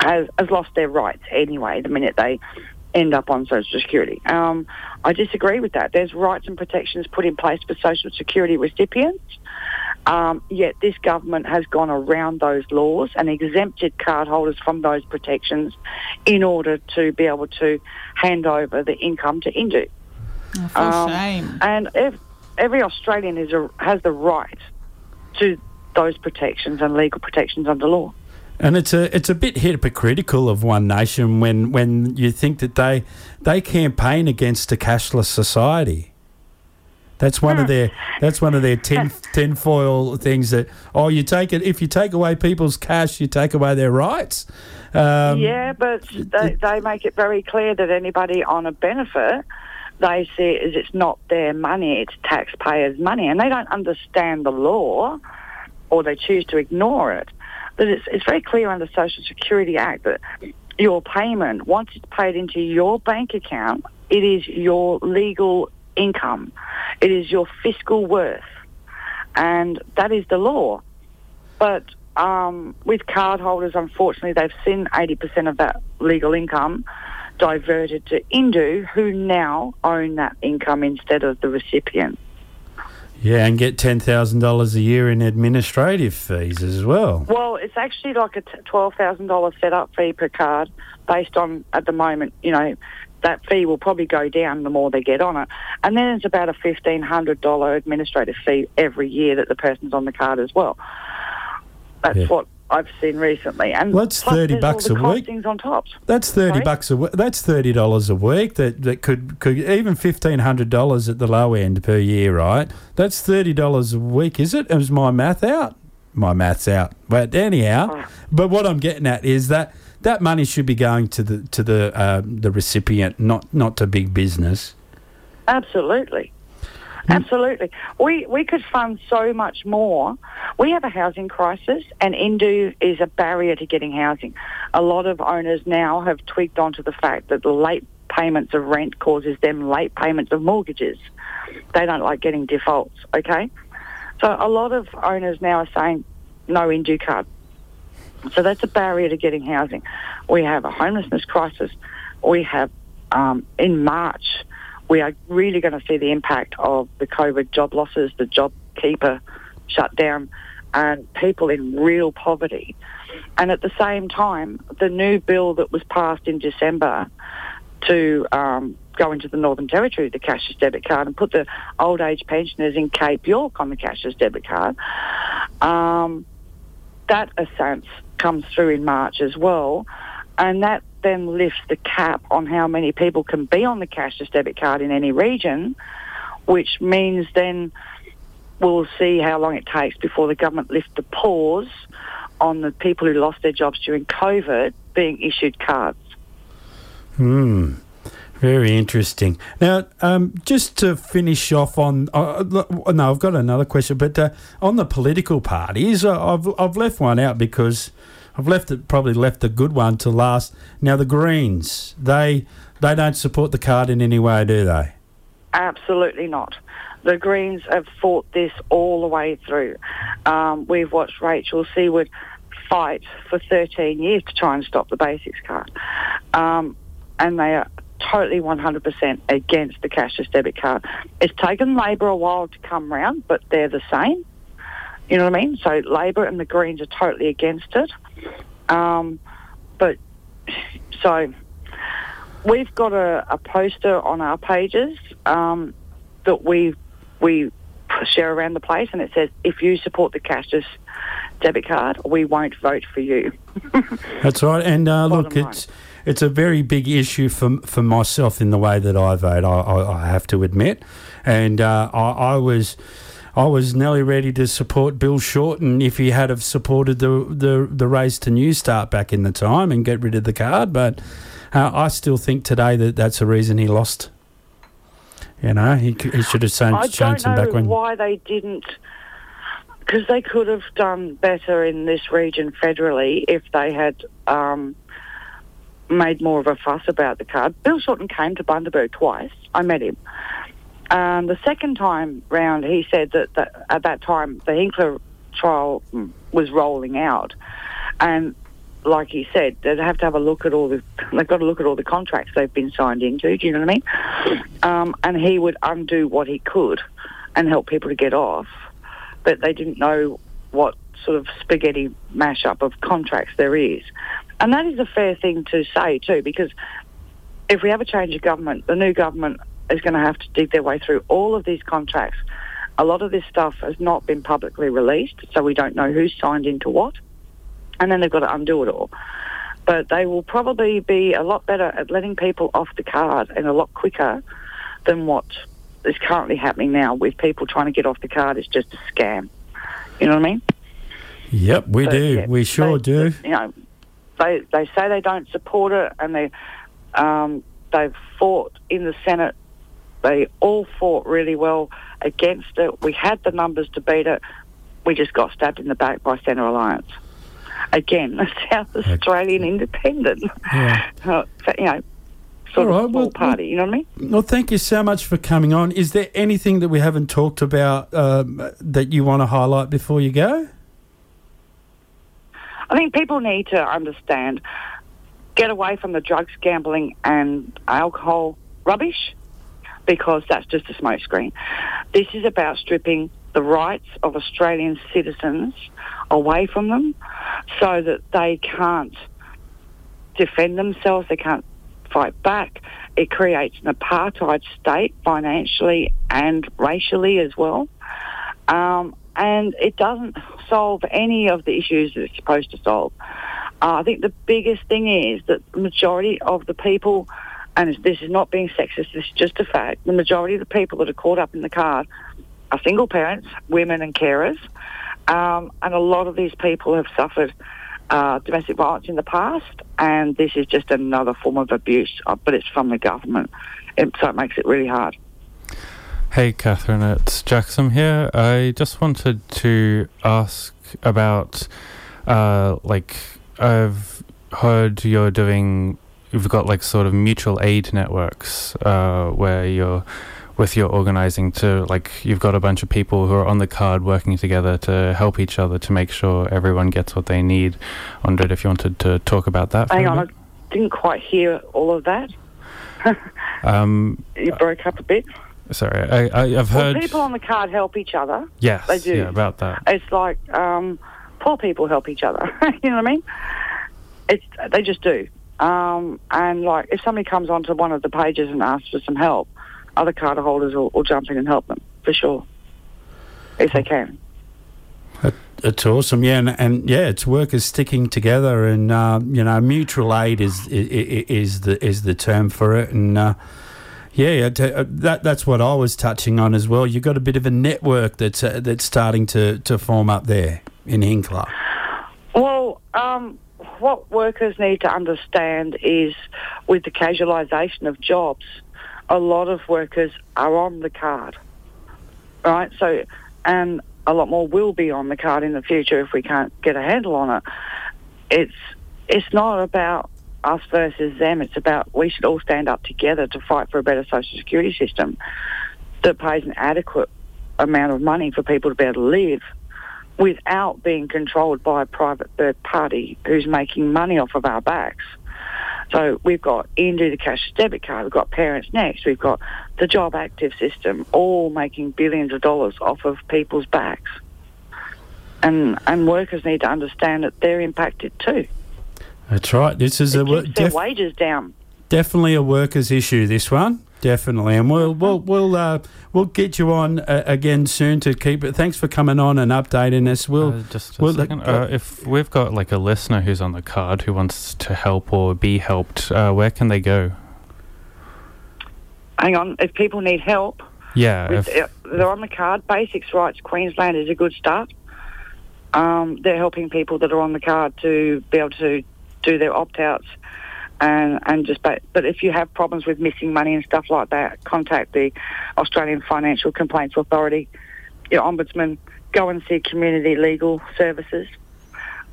has, has lost their rights anyway the minute they end up on Social Security. Um, I disagree with that. There's rights and protections put in place for Social Security recipients. Um, yet this government has gone around those laws and exempted cardholders from those protections in order to be able to hand over the income to Indue. Oh, for Um, shame. And if, every Australian is a, has the right to those protections and legal protections under law. And it's a it's a bit hypocritical of One Nation when when you think that they they campaign against a cashless society. That's one of their that's one of their tin tinfoil things that oh you take it if you take away people's cash you take away their rights. Um, yeah, but they, they make it very clear that anybody on a benefit, they see it as it's not their money, it's taxpayers' money, and they don't understand the law, or they choose to ignore it. But it's, it's very clear under the Social Security Act that your payment, once it's paid into your bank account, it is your legal income. It is your fiscal worth. And that is the law. But um, with cardholders, unfortunately, they've seen 80% of that legal income diverted to Indue, who now own that income instead of the recipient. Yeah, and get ten thousand dollars a year in administrative fees as well. Well, it's actually like a $12,000 setup fee per card based on, at the moment, you know, that fee will probably go down the more they get on it. And then it's about a $1,500 administrative fee every year that the person's on the card as well. That's Yeah. what I've seen recently. And Well, that's plus 30 there's bucks a week. on top. That's thirty Sorry? bucks a week. That's thirty dollars a week. That that could could even fifteen hundred dollars at the low end per year, right? That's thirty dollars a week, is it? Is my math out? My math's out. But anyhow, Oh. but what I'm getting at is that that money should be going to the to the uh, the recipient, not not to big business. Absolutely. Hmm. Absolutely. We we could fund so much more. We have a housing crisis and Indue is a barrier to getting housing. A lot of owners now have tweaked onto the fact that the late payments of rent causes them late payments of mortgages. They don't like getting defaults, okay? So a lot of owners now are saying no Indue card. So that's a barrier to getting housing. We have a homelessness crisis. We have um, in March we are really going to see the impact of the COVID job losses, the job keeper shutdown, and people in real poverty. And at the same time, the new bill that was passed in December to um, go into the Northern Territory, the cashless debit card, and put the old age pensioners in Cape York on the cashless debit card, um, that assent comes through in March as well. And that then lifts the cap on how many people can be on the cashless debit card in any region, which means then we'll see how long it takes before the government lifts the pause on the people who lost their jobs during COVID being issued cards. Hmm. Very interesting. Now, um, just to finish off on, uh, no, I've got another question, but uh, on the political parties, uh, I've I've left one out because I've left it probably left a good one to last. Now, the Greens, they they don't support the card in any way, do they? Absolutely not. The Greens have fought this all the way through. Um, we've watched Rachel Siewert fight for 13 years to try and stop the basics card. Um, and they are totally 100% against the cashless debit card. It's taken Labor a while to come round, but they're the same. You know what I mean? So Labor and the Greens are totally against it. Um, but so we've got a, a poster on our pages um, that we we share around the place, and it says, "If you support the cashless debit card, we won't vote for you." That's right. And uh, look, line. it's it's a very big issue for for myself in the way that I vote. I, I, I have to admit, and uh, I, I was. I was nearly ready to support Bill Shorten if he had have supported the the, the race to Newstart back in the time and get rid of the card, but uh, I still think today that that's the reason he lost. You know, he, he should have shown, I shown don't some know back when. why they didn't, because they could have done better in this region federally if they had um, made more of a fuss about the card. Bill Shorten came to Bundaberg twice. I met him. Um, the second time round, he said that, that at that time the Hinkler trial was rolling out, and like he said, they'd have to have a look at all the. They've got to look at all the contracts they've been signed into. Do you know what I mean? Um, and he would undo what he could, and help people to get off. But they didn't know what sort of spaghetti mashup of contracts there is, and that is a fair thing to say too, because if we have a change of government, the new government is going to have to dig their way through all of these contracts. A lot of this stuff has not been publicly released, so we don't know who's signed into what and then they've got to undo it all. But they will probably be a lot better at letting people off the card and a lot quicker than what is currently happening now with people trying to get off the card. It's just a scam. You know what I mean? Yep, we But, do. yeah, we sure they- do. You know, they they say they don't support it, and they um, they've fought in the Senate. They all fought really well against it. We had the numbers to beat it. We just got stabbed in the back by Centre Alliance. Again, the South Australian Independent. Yeah. Uh, you know, sort All of right, small well- party. You know what I mean? Well, thank you so much for coming on. Is there anything that we haven't talked about um, that you want to highlight before you go? I think people need to understand, get away from the drugs, gambling, and alcohol rubbish, because that's just a smokescreen. This is about stripping the rights of Australian citizens away from them, so that they can't defend themselves, they can't fight back. It creates an apartheid state financially and racially as well. Um, and it doesn't solve any of the issues that it's supposed to solve. Uh, I think the biggest thing is that the majority of the people, and this is not being sexist, this is just a fact, the majority of the people that are caught up in the card are single parents, women and carers, um, and a lot of these people have suffered uh, domestic violence in the past, and this is just another form of abuse, uh, but it's from the government, and so it makes it really hard. Hey, Kathryn, it's Jackson here. I just wanted to ask about, uh, like, I've heard you're doing, you've got like sort of mutual aid networks, uh, where you're with your organizing to like you've got a bunch of people who are on the card working together to help each other to make sure everyone gets what they need. Wondered if you wanted to talk about that. Hang on, I didn't quite hear all of that. Um, You broke up a bit. sorry, I, I I've Well, heard. people on the card help each other. yes, they do. Yeah, about that. It's like um, poor people help each other. you know what I mean? It's they just do. Um, and like if somebody comes onto one of the pages and asks for some help, other card holders will, will jump in and help them for sure, if they can. It's awesome, yeah, and, and yeah, it's workers sticking together, and uh, you know, mutual aid is i- i- is the is the term for it, and uh, yeah, uh, that that's what I was touching on as well. You've got a bit of a network that's uh, that's starting to, to form up there in Hinkler. Well, um, what workers need to understand is with the casualisation of jobs, a lot of workers are on the card, right? So, and a lot more will be on the card in the future if we can't get a handle on it. It's it's not about us versus them. It's about we should all stand up together to fight for a better social security system that pays an adequate amount of money for people to be able to live without being controlled by a private third party who's making money off of our backs. So we've got Indue, the cash debit card, we've got Parents Next, we've got the Job Active system, all making billions of dollars off of people's backs. And and workers need to understand that they're impacted too. That's right. This is It a keeps their wages down. Definitely a workers' issue. This one, definitely, and we'll we'll we'll uh, we'll get you on uh, again soon to keep it. Thanks for coming on and updating us. We'll Uh, just a well, like, second. uh, Uh, if we've got like a listener who's on the card who wants to help or be helped, uh, where can they go? Hang on, if people need help, Yeah, With- if, uh, they're on the card. Basics Rights Queensland is a good start. Um, they're helping people that are on the card to be able to do their opt outs. And, and just ba- but if you have problems with missing money and stuff like that, contact the Australian Financial Complaints Authority, your ombudsman. Go and see community legal services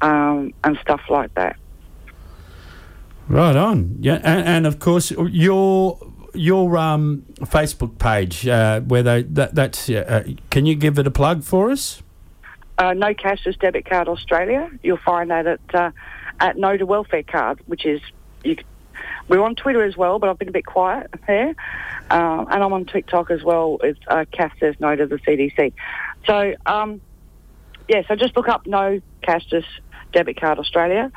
um, and stuff like that. Right on. Yeah, and, and of course your your um, Facebook page uh, where they that, that's. Uh, uh, can you give it a plug for us? uh, No Cashless Debit Card Australia. You'll find that at uh, at No to Welfare Card, which is you. We're on Twitter as well, but I've been a bit quiet there, uh, and I'm on TikTok as well. It's uh, Cass says no to the CDC. So um, yeah, so just look up No Cashless Debit Card Australia,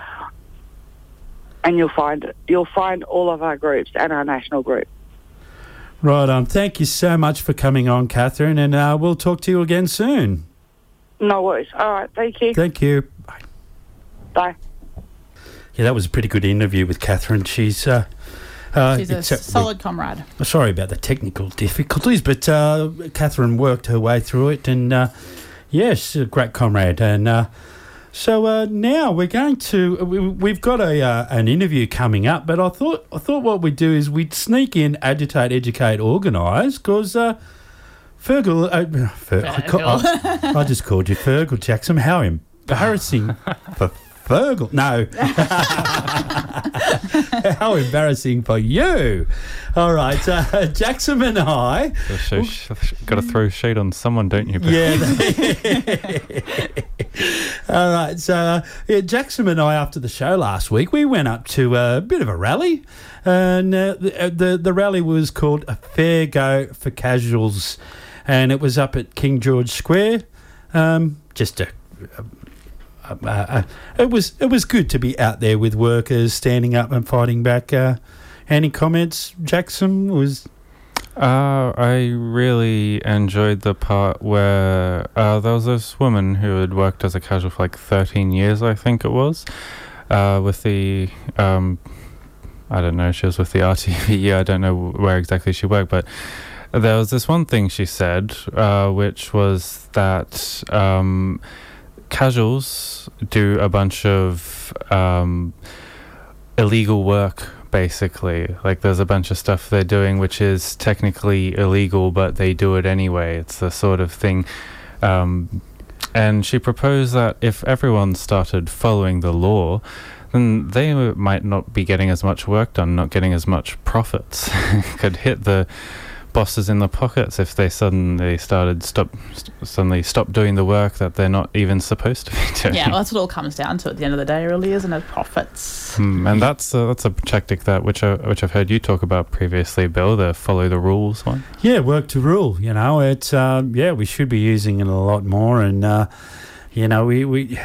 and you'll find you'll find all of our groups and our national group. Right on. Thank you so much for coming on, Kathryn, and uh, we'll talk to you again soon. No worries. All right, thank you. Thank you. Bye. Bye. Yeah, that was a pretty good interview with Kathryn. She's. Uh, uh, She's a solid comrade. Sorry about the technical difficulties, but uh, Kathryn worked her way through it, and uh, yes, a great comrade. And uh, so uh, now we're going to we, we've got a uh, an interview coming up, but I thought I thought what we'd do is we'd sneak in, agitate, educate, organise, because. Uh, Fergal, uh, Fer- I, I- I just called you Fergal Jackson. How embarrassing for Fergal. No. How embarrassing for you. All right. Uh, Jackson and I. so sh- sh- got to throw shade on someone, don't you? Yeah. All right. So, uh, yeah, Jackson and I, after the show last week, we went up to a bit of a rally. And uh, the, uh, the, the rally was called A Fair Go for Casuals. And it was up at King George Square. Um, just a uh, uh, it was it was good to be out there with workers standing up and fighting back. Uh, any comments, Jackson? Was Uh, I really enjoyed the part where uh, there was this woman who had worked as a casual for like 13 years, I think it was, uh, with the, um, I don't know, she was with the RTV. I don't know where exactly she worked, but there was this one thing she said, uh, which was that um, casuals do a bunch of um, illegal work basically. Like there's a bunch of stuff they're doing which is technically illegal but they do it anyway. It's the sort of thing um, and she proposed that if everyone started following the law then they might not be getting as much work done not getting as much profits. Could hit the bosses in the pockets if they suddenly started stop st- suddenly stop doing the work that they're not even supposed to be doing Yeah, well, that's what it all comes down to at the end of the day, really, isn't it? Profits. Hmm, and that's uh, that's a tactic that which I, which I've heard you talk about previously, Bill. The follow the rules one. yeah, work to rule. You know, it's um, yeah, we should be using it a lot more, and uh, you know, we we.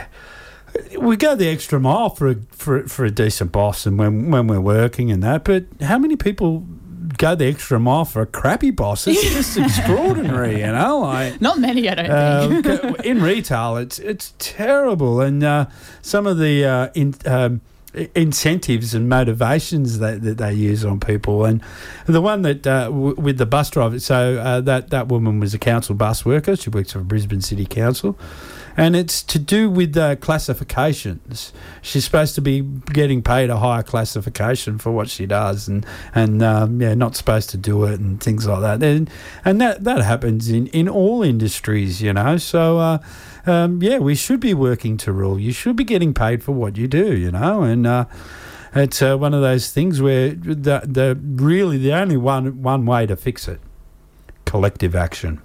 We go the extra mile for a for for a decent boss, and when when we're working and that. But how many people go the extra mile for a crappy boss? It's just extraordinary, you know. Like Not many, I don't think. um, in retail, it's it's terrible, and uh, some of the uh, in, um, incentives and motivations that, that they use on people, and the one that uh, w- with the bus driver. So uh, that that woman was a council bus worker. She works for Brisbane City Council. And it's to do with uh, classifications. She's supposed to be getting paid a higher classification for what she does, and and um, yeah, not supposed to do it and things like that. And and that that happens in, in all industries, you know. So uh, um, yeah, we should be working to rule. You should be getting paid for what you do, you know. And uh, it's uh, one of those things where the the really the only one one way to fix it, collective action,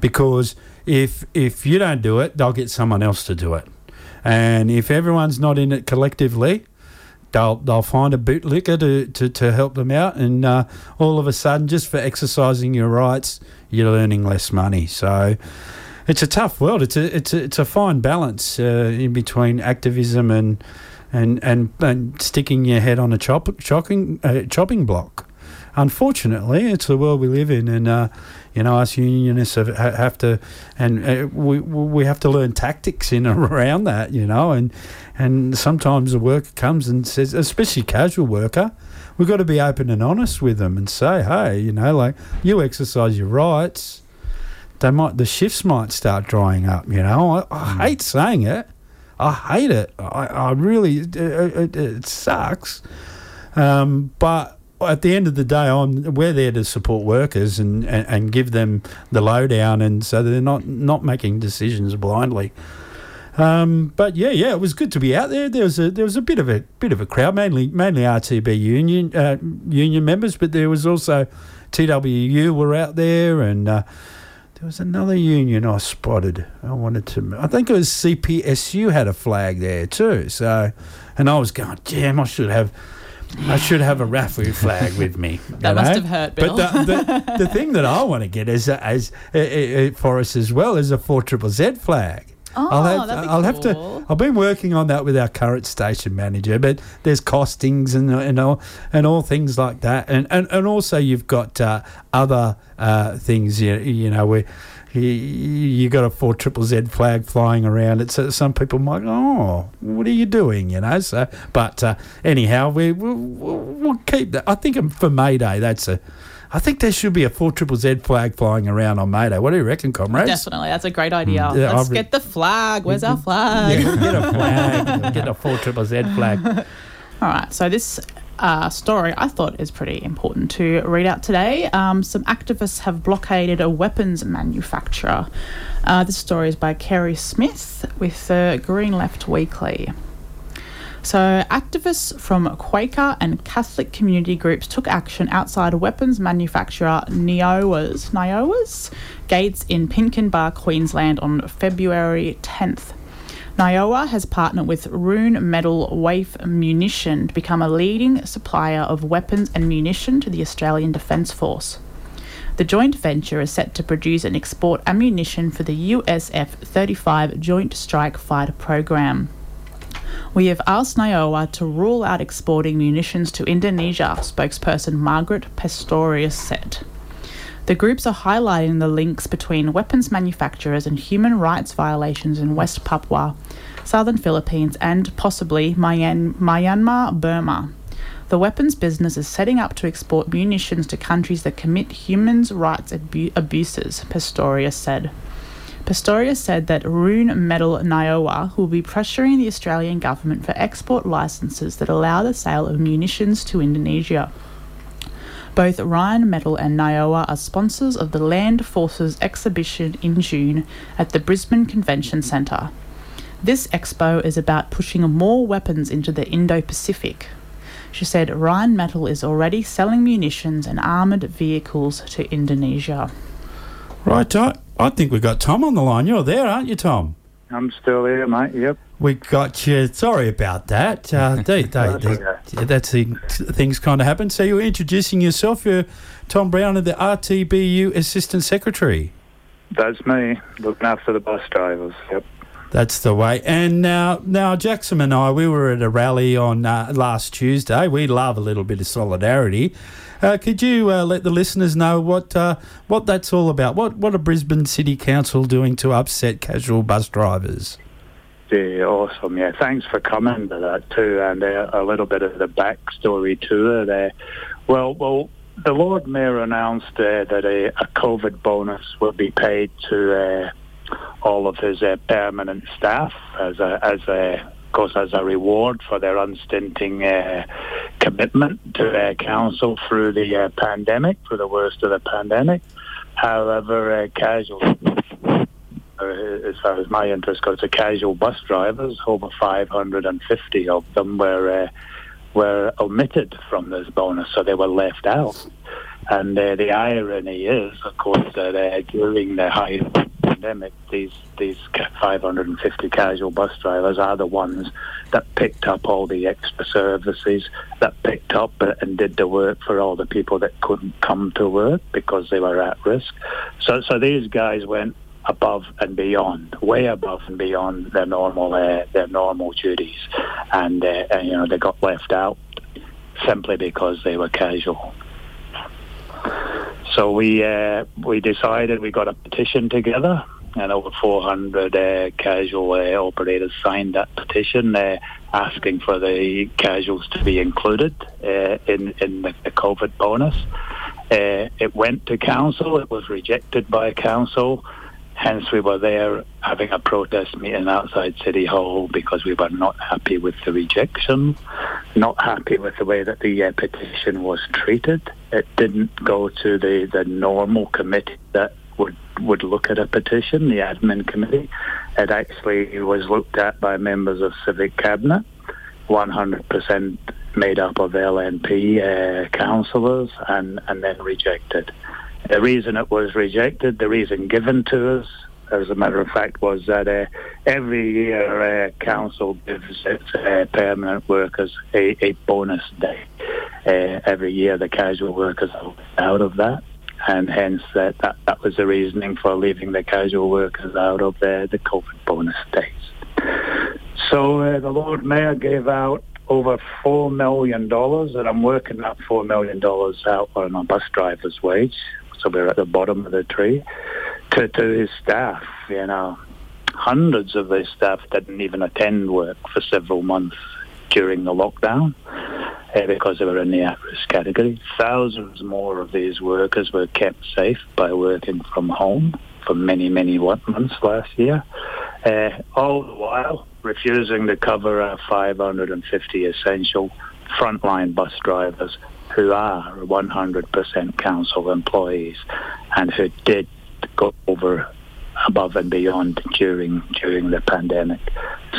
because if if you don't do it, they'll get someone else to do it, and if everyone's not in it collectively. They'll, they'll find a bootlicker to, to, to help them out, and uh, all of a sudden, just for exercising your rights, you're earning less money. So, it's a tough world. It's a it's a, it's a fine balance uh, in between activism and and and, and sticking your head on a chop, chopping uh, chopping block. Unfortunately, it's the world we live in, and uh, you know us unionists have, have to, and uh, we we have to learn tactics in and around that, you know, and and sometimes the worker comes and says, especially casual worker, we've got to be open and honest with them and say, hey, you know, like you exercise your rights. They might the shifts might start drying up. You know, I, I Mm. hate saying it. I hate it. I, I really it, it, it sucks. Um, but at the end of the day, I'm we're there to support workers and, and, and give them the lowdown, and so they're not not making decisions blindly. Um, but yeah, yeah, it was good to be out there. There was a there was a bit of a bit of a crowd, mainly mainly RTB union uh, union members, but there was also TWU were out there, and uh, there was another union I spotted. I wanted to, I think it was CPSU had a flag there too. So, and I was going, damn, I should have. I should have a RAFU flag with me. That must know? have hurt, Bill. But the, the, the thing that I want to get is, as uh, uh, for us as well is a four triple Z flag. Oh, I'll have, that'd be I'll have to. I've been working on that with our current station manager, but there's costings and and all and all things like that, and and, and also you've got uh, other uh, things. You, you know where. You, you got a four triple Z flag flying around. It's uh, some people might go, oh, what are you doing? You know. So, but uh, anyhow, we we'll, we'll, keep that. I think for May Day, that's a. I think there should be a four triple Z flag flying around on May Day. What do you reckon, comrades? Definitely, that's a great idea. Mm. Yeah, Let's I've- get the flag. Where's our flag? Yeah, get a flag. get a four triple Z flag. All right, so this uh, story I thought is pretty important to read out today. Um, some activists have blockaded a weapons manufacturer. Uh, this story is by Kerry Smith with the Green Left Weekly. So, activists from Quaker and Catholic community groups took action outside a weapons manufacturer NIOA's, NIOA's gates in Pinkenba, Queensland on February 10th. NIOA has partnered with Rheinmetall Waffe Munition to become a leading supplier of weapons and munition to the Australian Defence Force. The joint venture is set to produce and export ammunition for the USF 35 Joint Strike Fighter program. We have asked NIOA to rule out exporting munitions to Indonesia, spokesperson Margaret Pastorius said. The groups are highlighting the links between weapons manufacturers and human rights violations in West Papua, southern Philippines, and possibly Myanmar, Burma. The weapons business is setting up to export munitions to countries that commit human rights abu- abuses, Pastorius said. Pastorius said that Rune Metal NIOA will be pressuring the Australian government for export licenses that allow the sale of munitions to Indonesia. Both Rheinmetall and NIOA are sponsors of the Land Forces exhibition in June at the Brisbane Convention Centre. This expo is about pushing more weapons into the Indo Pacific. She said Rheinmetall is already selling munitions and armoured vehicles to Indonesia. Right, I, I think we've got Tom on the line. You're there, aren't you, Tom? I'm still here, mate. Yep. We got you. Sorry about that. Uh, they, they, That's they, okay. that's the things kind of happen. So you're introducing yourself. You're Tom Brown, of the RTBU Assistant Secretary. That's me, looking after the bus drivers. Yep. That's the way. And now, now Jackson and I, we were at a rally on uh, last Tuesday. We love a little bit of solidarity. Uh, could you uh, let the listeners know what uh, what that's all about? What what are Brisbane City Council doing to upset casual bus drivers? Yeah, awesome. Yeah, thanks for coming to that too, and uh, a little bit of the backstory to it. There, well, well, the Lord Mayor announced uh, that a, a COVID bonus would be paid to all of his uh, permanent staff as a as a of course as a reward for their unstinting uh, commitment to their council through the uh, pandemic, through the worst of the pandemic. However, uh, casual uh, as far as my interest goes, the casual bus drivers, over 550 of them were uh, were omitted from this bonus, so they were left out. And uh, the irony is, of course, that uh, during the the pandemic, these these 550 casual bus drivers are the ones that picked up all the extra services, that picked up and did the work for all the people that couldn't come to work because they were at risk. So, so these guys went above and beyond, way above and beyond their normal uh, their normal duties, and, uh, and you know they got left out simply because they were casual. So we uh, we decided we got a petition together and over 400 uh, casual uh, operators signed that petition asking for the casuals to be included uh, in, in the, the COVID bonus. Uh, it went to council, it was rejected by council. Hence, we were there having a protest meeting outside City Hall because we were not happy with the rejection, not happy with the way that the uh, petition was treated. It didn't go to the, the normal committee that would would look at a petition, the admin committee. It actually was looked at by members of civic cabinet, 100% made up of LNP uh, councillors, and, and then rejected. The reason it was rejected, the reason given to us, as a matter of fact, was that uh, every year uh, council gives its uh, permanent workers a, a bonus day. Uh, every year the casual workers are out of that, and hence that, that, that was the reasoning for leaving the casual workers out of the, the COVID bonus days. So uh, the Lord Mayor gave out over $4 million, and I'm working that $4 million out on a bus driver's wage so we're at the bottom of the tree, to, to his staff, you know. Hundreds of his staff didn't even attend work for several months during the lockdown uh, because they were in the at-risk category. Thousands more of these workers were kept safe by working from home for many, many months last year. Uh, all the while refusing to cover our 550 essential frontline bus drivers who are 100% council employees and who did go over above and beyond during during the pandemic,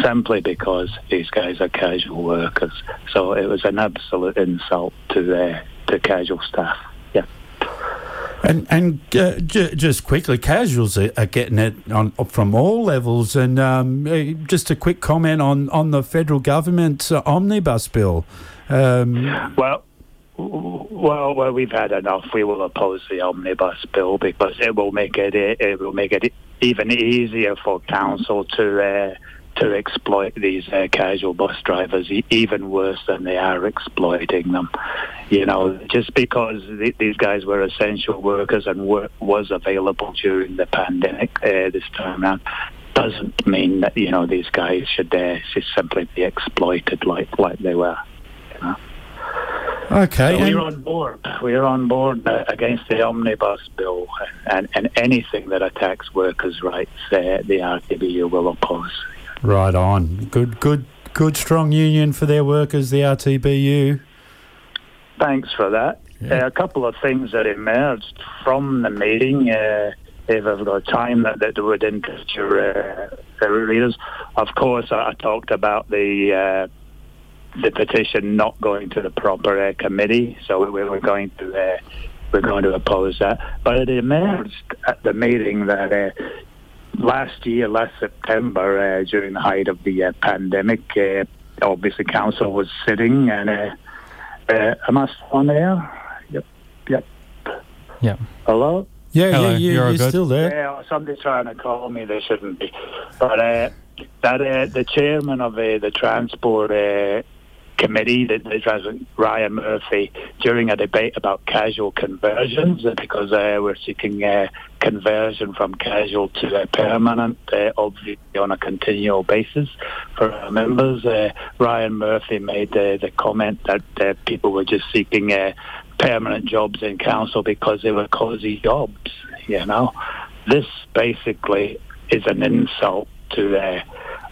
simply because these guys are casual workers. So it was an absolute insult to the to casual staff. Yeah. And and uh, j- just quickly, casuals are, are, getting it on from all levels. And um, uh, just a quick comment on on the federal government's uh, omnibus bill. Um, well, well, well, we've had enough. We will oppose the omnibus bill because it will make it it will make it even easier for council to uh, to exploit these uh, casual bus drivers, even worse than they are exploiting them. You know, just because th- these guys were essential workers and work was available during the pandemic uh, this time around doesn't mean that you know these guys should uh, simply be exploited like like they were. Okay. So we're on board. We're on board uh, against the omnibus bill and, and anything that attacks workers' rights, uh, the RTBU will oppose. Right on. Good, good, good, strong union for their workers, the RTBU. Thanks for that. Yeah. Uh, a couple of things that emerged from the meeting. Uh, if I've got time that, that would interest your uh, readers. Of course, I, I talked about the uh, the petition not going to the proper uh, committee, so we were going to uh, we're going to oppose that. But it emerged at the meeting that uh, last year, last September, uh, during the height of the uh, pandemic, uh, obviously council was sitting, and am I still on there? Yep, yep. Yeah. Hello. Yeah, Hello, yeah, yeah, you're, you're still there. Yeah, somebody's trying to call me. They shouldn't be. But uh, that uh, the chairman of uh, the transport uh, committee that has Ryan Murphy during a debate about casual conversions because uh, we're seeking uh, conversion from casual to permanent, uh, obviously on a continual basis for our members. Uh, Ryan Murphy made the comment that uh, people were just seeking uh, permanent jobs in council because they were cosy jobs. You know, this basically is an insult to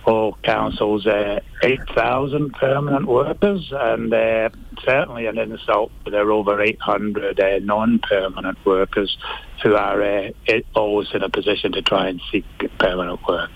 all councils uh, 8,000 permanent workers, and uh, certainly an insult there are over 800 uh, non-permanent workers who are uh, always in a position to try and seek permanent work.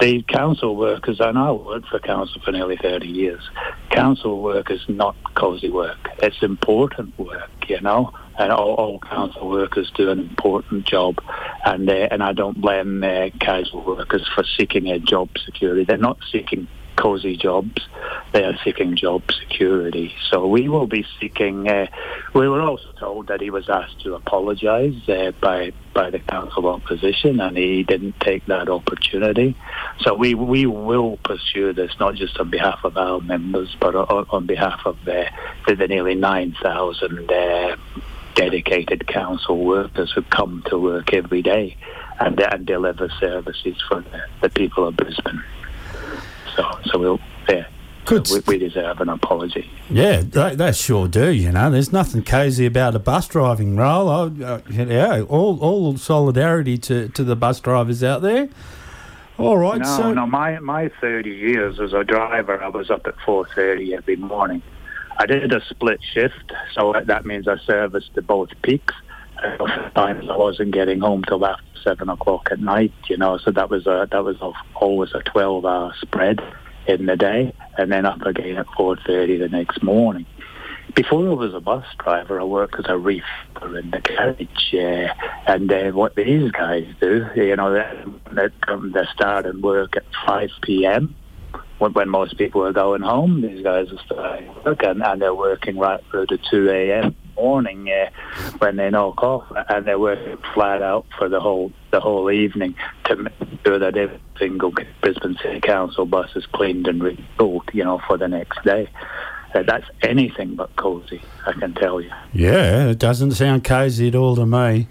The council workers, and I worked for council for nearly 30 years, council work is not cosy work. It's important work, you know and all, all, council workers do an important job, and and I don't blame uh, casual workers for seeking a job security. They're not seeking cosy jobs; they are seeking job security. So we will be seeking. Uh, we were also told that he was asked to apologise uh, by by the council opposition, and he didn't take that opportunity. So we we will pursue this not just on behalf of our members, but on, on behalf of the, the nearly nine thousand uh, dedicated council workers who come to work every day and, and deliver services for the, the people of Brisbane. So, so we'll, yeah. Good. So we, we deserve an apology. Yeah, they, they sure do. You know, there's nothing cosy about a bus driving role. I, uh, yeah, all all solidarity to, to the bus drivers out there. All right, No, so no, my my 30 years as a driver, I was up at 4.30 every morning. I did a split shift, so that means I serviced to both peaks. And Sometimes I wasn't getting home till after 7 o'clock at night, you know, so that was a, that was a, always a 12-hour spread in the day, and then up again at 4.30 the next morning. Before I was a bus driver, I worked as a reefer in the carriage, uh, and uh, what these guys do, you know, they, they, they start and work at 5 p.m. When, most people are going home, these guys are starting work, and, and they're working right through to 2 a.m. morning uh, when they knock off, and they're working flat out for the whole the whole evening to make sure that every single Brisbane City Council bus is cleaned and rebuilt, you know, for the next day. Uh, that's anything but cosy, I can tell you. yeah, it doesn't sound cosy at all to me.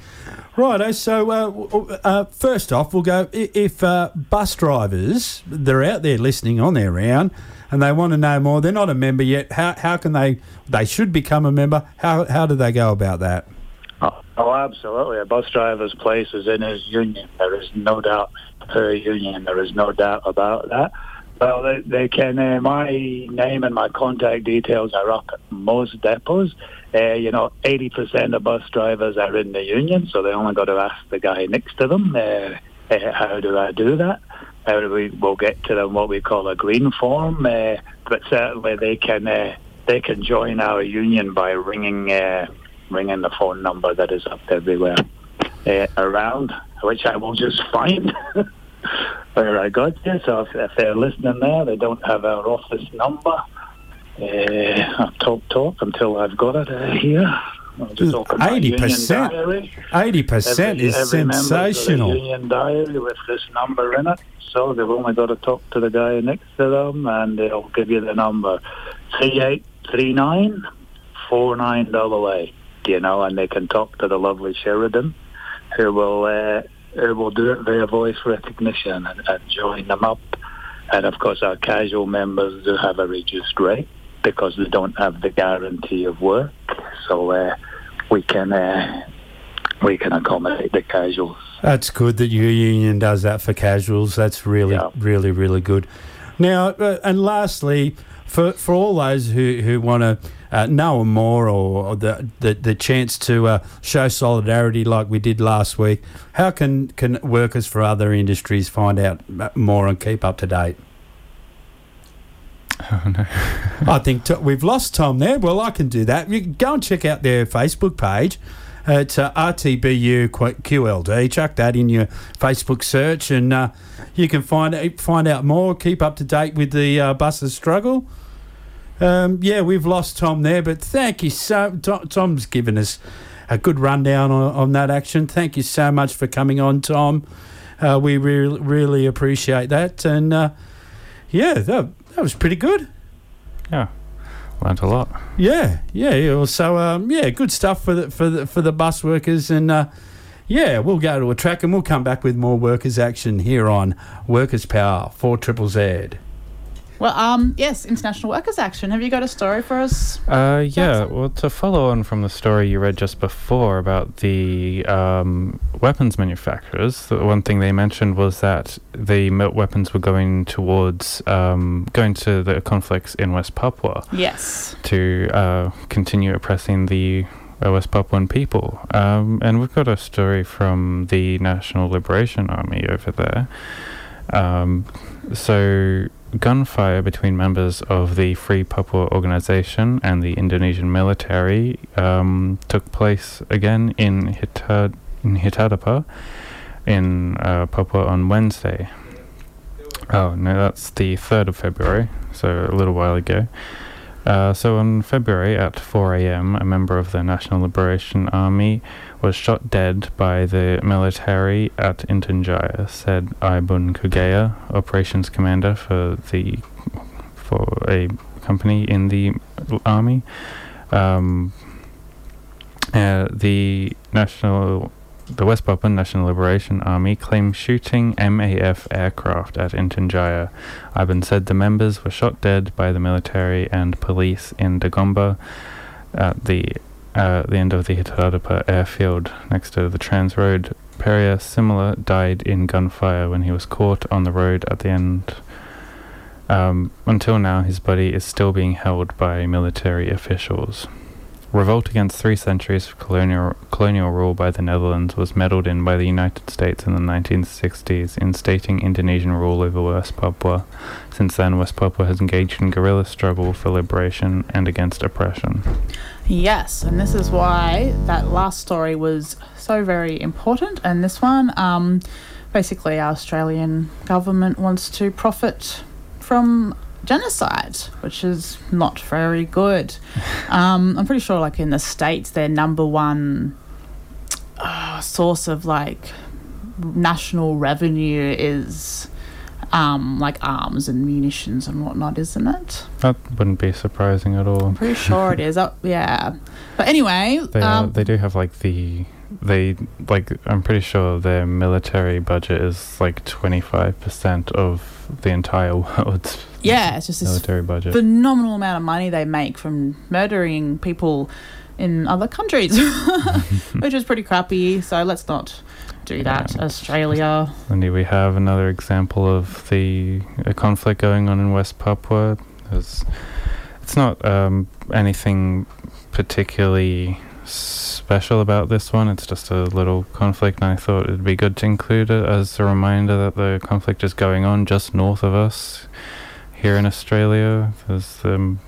Right, so uh, uh, first off, we'll go if uh, bus drivers they're out there listening on their round and they want to know more. They're not a member yet. How how can they? They should become a member. How how do they go about that? Oh, oh, absolutely. A bus driver's place is in his union. There is no doubt per union. There is no doubt about that. Well, they, they can. Uh, my name and my contact details are up at most depots. Uh, you know, 80% of bus drivers are in the union, so they only got to ask the guy next to them, uh, uh, how do I do that? How do we, we'll get to them what we call a green form, uh, but certainly they can they can join our union by ringing ringing the phone number that is up everywhere around, which I will just find where I got this. So if, if they're listening there, they don't have our office number. Uh, talk, talk until I've got it uh, here. I'll just open my Eighty percent. Eighty percent is every member's got sensational. union diary with this number in it. So they've only got to talk to the guy next to them, and they'll give you the number three eight three nine four nine double eight. You know, and they can talk to the lovely Sheridan, who will uh, who will do it via voice recognition and, and join them up. And of course, our casual members do have a reduced rate because they don't have the guarantee of work. So uh, we can uh, we can accommodate the casuals. That's good that your union does that for casuals. That's really, Yeah. really, really good. Now, uh, and lastly, for for all those who, who want to uh, know more or, or the, the the chance to uh, show solidarity like we did last week, how can can workers for other industries find out more and keep up to date? No. I think t- we've lost Tom there. Well, I can do that. You can go and check out their Facebook page. It's uh, RTBU QLD. Chuck that in your Facebook search, and uh, you can find find out more. Keep up to date with the uh, buses struggle. Um, yeah, we've lost Tom there, but thank you so. Tom, Tom's given us a good rundown on, on that action. Thank you so much for coming on, Tom. Uh, we really really appreciate that, and uh, yeah, that, that was pretty good. Yeah, learned a lot. Yeah, yeah. yeah. So, um, yeah, good stuff for the for the for the bus workers, and uh, yeah, we'll go to a track and we'll come back with more workers action here on Workers Power for Triple Z. Well, um, yes, International Workers Action. Have you got a story for us? Uh, yeah, well, to follow on from the story you read just before about the um, weapons manufacturers, the one thing they mentioned was that the weapons were going towards um, going to the conflicts in West Papua Yes. to uh, continue oppressing the uh, West Papuan people. Um, and we've got a story from the National Liberation Army over there. Um, so, gunfire between members of the Free Papua organization and the Indonesian military um, took place again in, Hita- in Hitadapa in uh, Papua on Wednesday. Oh, no, that's the 3rd of February, so a little while ago. Uh, so on February at 4 a.m., a member of the National Liberation Army was shot dead by the military at Intanjaya, said Ibun Kugea, operations commander for the for a company in the army. Um, uh, the National the West Papua National Liberation Army claimed shooting MAF aircraft at Intinjaya. Ivan said the members were shot dead by the military and police in Dagomba at the uh, the end of the Hitarapa airfield next to the Trans Road. Peria Similar died in gunfire when he was caught on the road at the end. Um, until now, his body is still being held by military officials. Revolt against three centuries of colonial, colonial rule by the Netherlands was meddled in by the United States in the 1960s, instating Indonesian rule over West Papua. Since then, West Papua has engaged in guerrilla struggle for liberation and against oppression. Yes, and this is why that last story was so very important. And this one, um, basically, our Australian government wants to profit from genocide, which is not very good. Um, I'm pretty sure, like in the states, their number one uh, source of like national revenue is um, like arms and munitions and whatnot, isn't it? That wouldn't be surprising at all. I'm pretty sure it is. Uh, yeah, but anyway, They, um, they do have like the they like I'm pretty sure their military budget is like 25% of the entire world's yeah, it's just this military budget. phenomenal amount of money they make from murdering people in other countries, which is pretty crappy. So let's not do that, Yeah. Australia. And here we have another example of the a conflict going on in West Papua. There's, it's not um, anything particularly special about this one. It's just a little conflict, and I thought it'd be good to include it as a reminder that the conflict is going on just north of us here in Australia. There's um,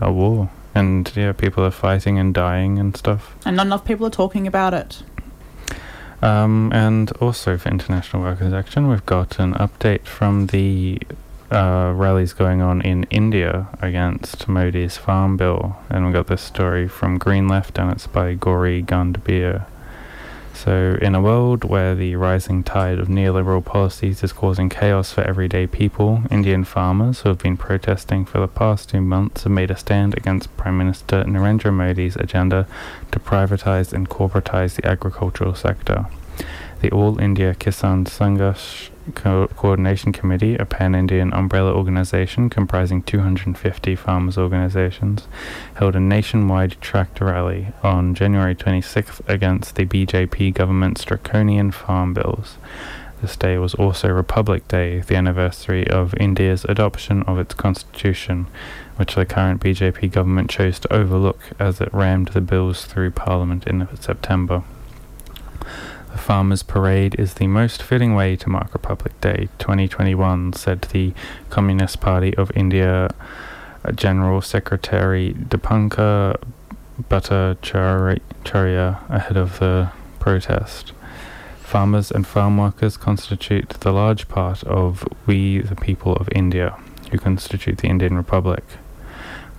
a war, and yeah, people are fighting and dying and stuff. And not enough people are talking about it. Um, and also for International Workers Action, we've got an update from the uh, rallies going on in India against Modi's Farm Bill. And we got this story from Green Left, and it's by Gauri Gandabir. So, in a world where the rising tide of neoliberal policies is causing chaos for everyday people, Indian farmers who have been protesting for the past two months have made a stand against Prime Minister Narendra Modi's agenda to privatize and corporatize the agricultural sector. The All India Kisan Sangharsh Co- Coordination Committee, a pan Indian umbrella organization comprising 250 farmers' organizations, held a nationwide tractor rally on January 26th against the BJP government's draconian farm bills. This day was also Republic Day, the anniversary of India's adoption of its constitution, which the current BJP government chose to overlook as it rammed the bills through Parliament in September. The Farmers' Parade is the most fitting way to mark Republic Day 2021, said the Communist Party of India uh, General Secretary Dipankar Bhattacharya ahead of the protest. Farmers and farm workers constitute the large part of we, the people of India, who constitute the Indian Republic.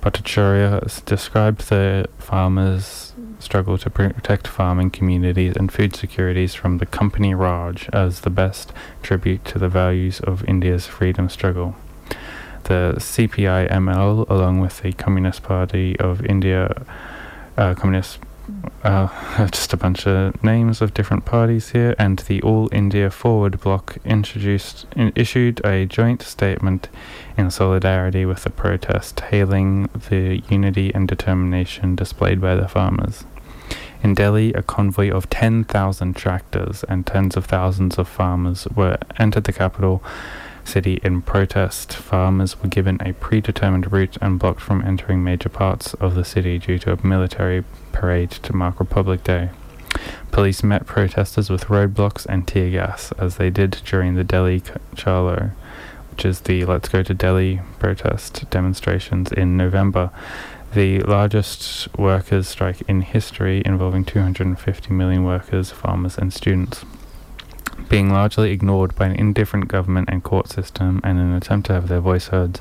Bhattacharya described the farmers' struggle to protect farming communities and food securities from the company Raj as the best tribute to the values of India's freedom struggle. The CPI-ML, along with the Communist Party of India, uh, Communist uh, just a bunch of names of different parties here, and the All India Forward Bloc introduced in, issued a joint statement in solidarity with the protest, hailing the unity and determination displayed by the farmers. In Delhi, a convoy of 10,000 tractors and tens of thousands of farmers were entered the capital city in protest. Farmers were given a predetermined route and blocked from entering major parts of the city due to a military parade to mark Republic Day. Police met protesters with roadblocks and tear gas, as they did during the Delhi Chalo, which is the Let's Go to Delhi protest demonstrations in November. The largest workers' strike in history, involving 250 million workers, farmers, and students. Being largely ignored by an indifferent government and court system, and in an attempt to have their voice heard,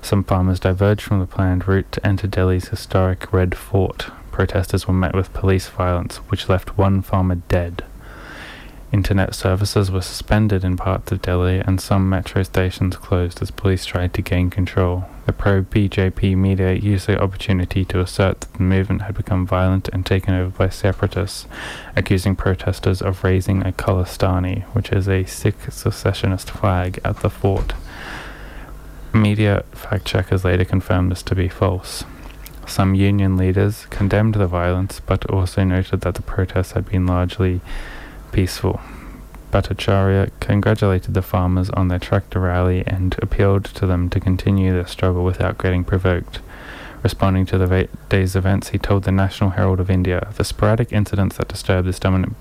some farmers diverged from the planned route to enter Delhi's historic Red Fort. Protesters were met with police violence, which left one farmer dead. Internet services were suspended in parts of Delhi, and some metro stations closed as police tried to gain control. The pro BJP media used the opportunity to assert that the movement had become violent and taken over by separatists, accusing protesters of raising a Khalistani, which is a Sikh secessionist flag, at the fort. Media fact checkers later confirmed this to be false. Some union leaders condemned the violence, but also noted that the protests had been largely peaceful. Bhattacharya congratulated the farmers on their tractor rally and appealed to them to continue their struggle without getting provoked. Responding to the va- day's events, he told the National Herald of India the sporadic incidents that disturb this dominant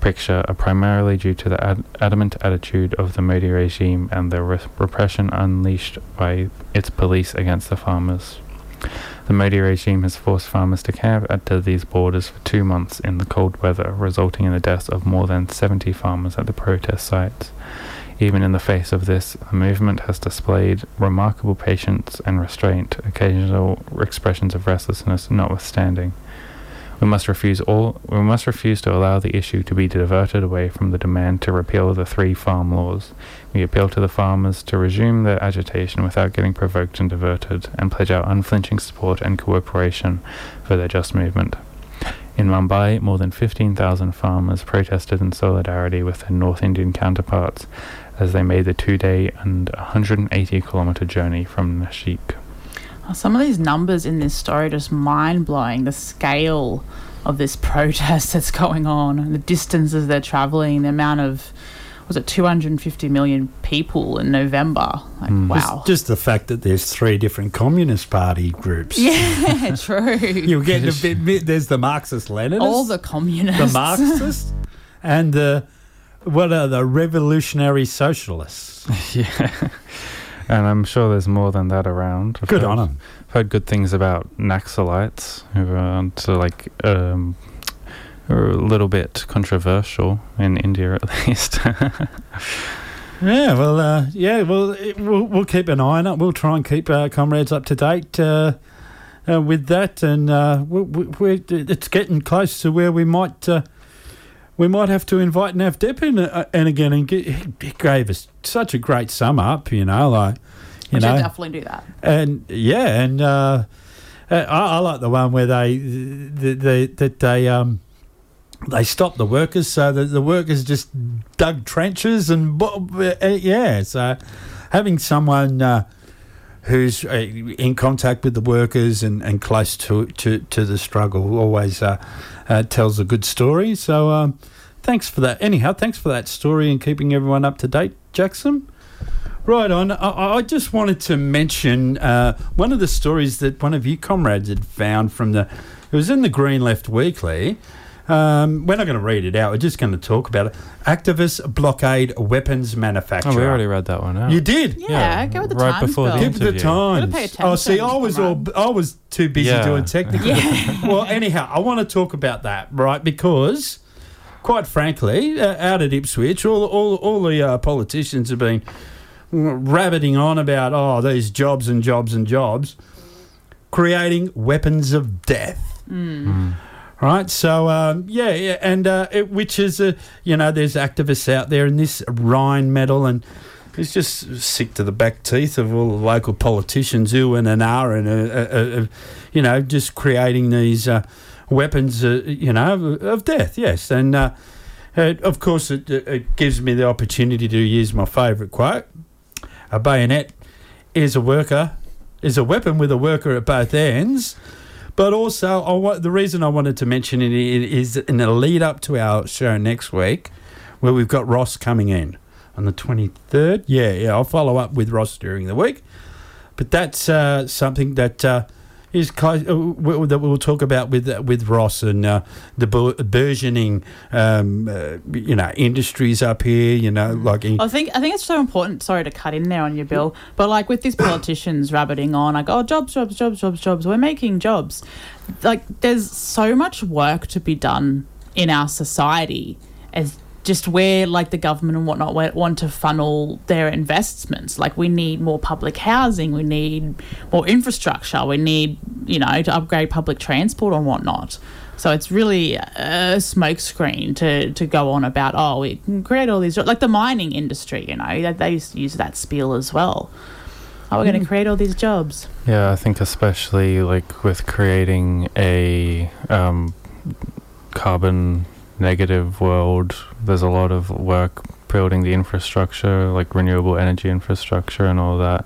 picture are primarily due to the ad- adamant attitude of the Modi regime and the re- repression unleashed by its police against the farmers. The Modi regime has forced farmers to camp at these borders for two months in the cold weather, resulting in the deaths of more than 70 farmers at the protest sites. Even in the face of this, the movement has displayed remarkable patience and restraint, occasional expressions of restlessness notwithstanding. We must refuse all. We must refuse to allow the issue to be diverted away from the demand to repeal the three farm laws. We appeal to the farmers to resume their agitation without getting provoked and diverted, and pledge our unflinching support and cooperation for their just movement. In Mumbai, more than 15,000 farmers protested in solidarity with their North Indian counterparts as they made the two-day and 180-kilometer journey from Nashik. Some of these numbers in this story are just mind blowing. The scale of this protest that's going on, the distances they're traveling, the amount of was it 250 million people in November? Like, Mm. wow. Just, just the fact that there's three different Communist Party groups. yeah, true. You're getting a bit, bit. There's the Marxist Leninists, All the communists. the Marxists, and the what are the revolutionary socialists? yeah. And I'm sure there's more than that around. I've Good heard- on them. I've heard good things about Naxalites, who are to like um, are a little bit controversial in India, at least. Yeah, well, uh, yeah, well, it, we'll, we'll keep an eye on it. We'll try and keep our comrades up to date uh, uh, with that, and uh, we, we, we're, it's getting close to where we might uh, we might have to invite Nav Depp in uh, and again. And get, he gave us such a great sum up, you know, like you We should know, definitely do that. and yeah, and uh, uh, I, I like the one where they the, the, that they um they stopped the workers so that the workers just dug trenches and uh, yeah, so having someone. Uh, Who's uh, in contact with the workers and, and close to, to, to the struggle always uh, uh, tells a good story. So, um, thanks for that. Anyhow, thanks for that story and keeping everyone up to date, Jackson. Right on. I, I just wanted to mention uh, one of the stories that one of you comrades had found from the. It was in the Green Left Weekly. Um, we're not going to read it out. We're just going to talk about it. Activists blockade weapons manufacturer. oh, we already read that one out. You did. Yeah, go with the right times, before the Bill. Give the times. Pay oh, see, I was all I was too busy Yeah. doing technical. Yeah. well, anyhow, I want to talk about that, right? Because, quite frankly, uh, out at Ipswich, all all all the uh, politicians have been rabbiting on about oh these jobs and jobs and jobs, creating weapons of death. Right, so um, yeah, yeah, and uh, it, which is a you know there's activists out there in this Rheinmetall and it's just sick to the back teeth of all the local politicians who and an are and you know just creating these uh, weapons uh, you know of, death. Yes, and uh, uh, of course it, it gives me the opportunity to use my favourite quote: "A bayonet is a worker is a weapon with a worker at both ends." But also, I wa- the reason I wanted to mention it is in the lead up to our show next week, where we've got Ross coming in on the 23rd. Yeah, yeah, I'll follow up with Ross during the week. But that's uh, something that uh, is close, uh, that we'll talk about with uh, with Ross and uh, the burgeoning, um, uh, you know, industries up here. You know, like in, I think I think it's so important. Sorry to cut in there on your Bill, but like with these politicians rabbiting on, like oh jobs, jobs, jobs, jobs, jobs. We're making jobs. Like there's so much work to be done in our society as just where like the government and whatnot want to funnel their investments. Like we need more public housing, we need more infrastructure, we need you know to upgrade public transport and whatnot. So it's really a smokescreen to, to go on about oh we can create all these like the mining industry, you know that they used to use that spiel as well. How are we going to create all these jobs? Yeah, I think especially like with creating a um, carbon negative world, there's a lot of work building the infrastructure, like renewable energy infrastructure and all that.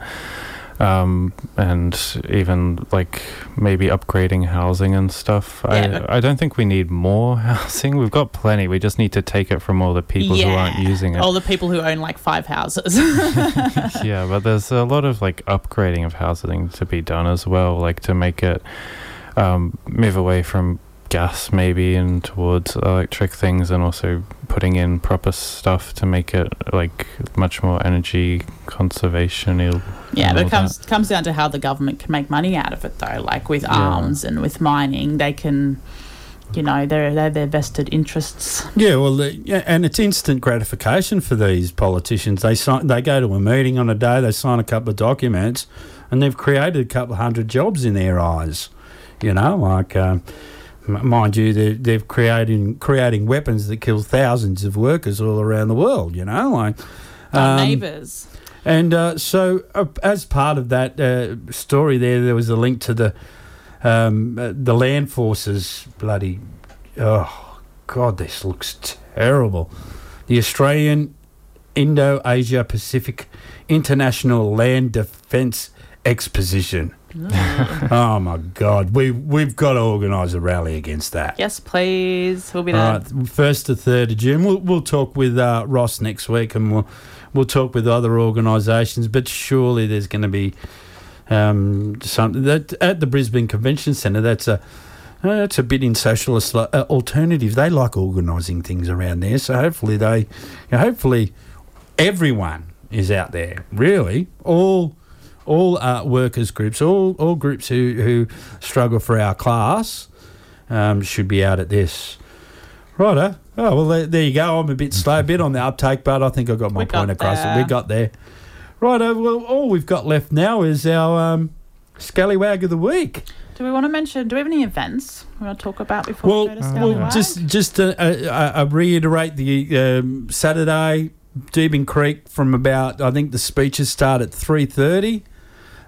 Um, and even like maybe upgrading housing and stuff. Yeah. I I don't think we need more housing. We've got plenty. We just need to take it from all the people who aren't using it. All the people who own like five houses. yeah, but there's a lot of like upgrading of housing to be done as well, like to make it um, move away from gas maybe and towards electric things, and also putting in proper stuff to make it like much more energy conservation. yeah, but it comes comes down to how the government can make money out of it, though. Like with Yeah. arms and with mining, they can. You know, they're, they're their vested interests. Yeah, well, the, yeah, and it's instant gratification for these politicians. They sign, they go to a meeting on a day, they sign a couple of documents, and they've created a couple of hundred jobs in their eyes. You know, like um, m- mind you, they're, they're creating creating weapons that kill thousands of workers all around the world. You know, like Our um, neighbours. and uh, so, uh, as part of that uh, story, there there was a link to the um, uh, the land forces. Bloody, oh God, this looks terrible. The Australian Indo Asia Pacific International Land Defence Exposition. Oh my God, we we've got to organise a rally against that. Yes, please. We'll be there. right, first to third of June. We'll we'll talk with uh, Ross next week, and we'll we'll talk with other organisations. But surely there's going to be um, something that at the Brisbane Convention Centre. That's a uh, that's a bit in socialist li- uh, alternative. They like organising things around there, so hopefully they, you know, hopefully everyone is out there. Really, all all uh, workers groups, all all groups who who struggle for our class, um, should be out at this. Righto. Oh well, there, there you go. I'm a bit slow, a bit on the uptake, but I think I got my We got point across. there. We got there. Righto. Well, all we've got left now is our um, scallywag of the week. Do we want to mention? Do we have any events we want to talk about before Well, we go to Scallywag? well, just just to uh, uh, uh, reiterate the um, Saturday Deebing Creek from about I think the speeches start at three thirty.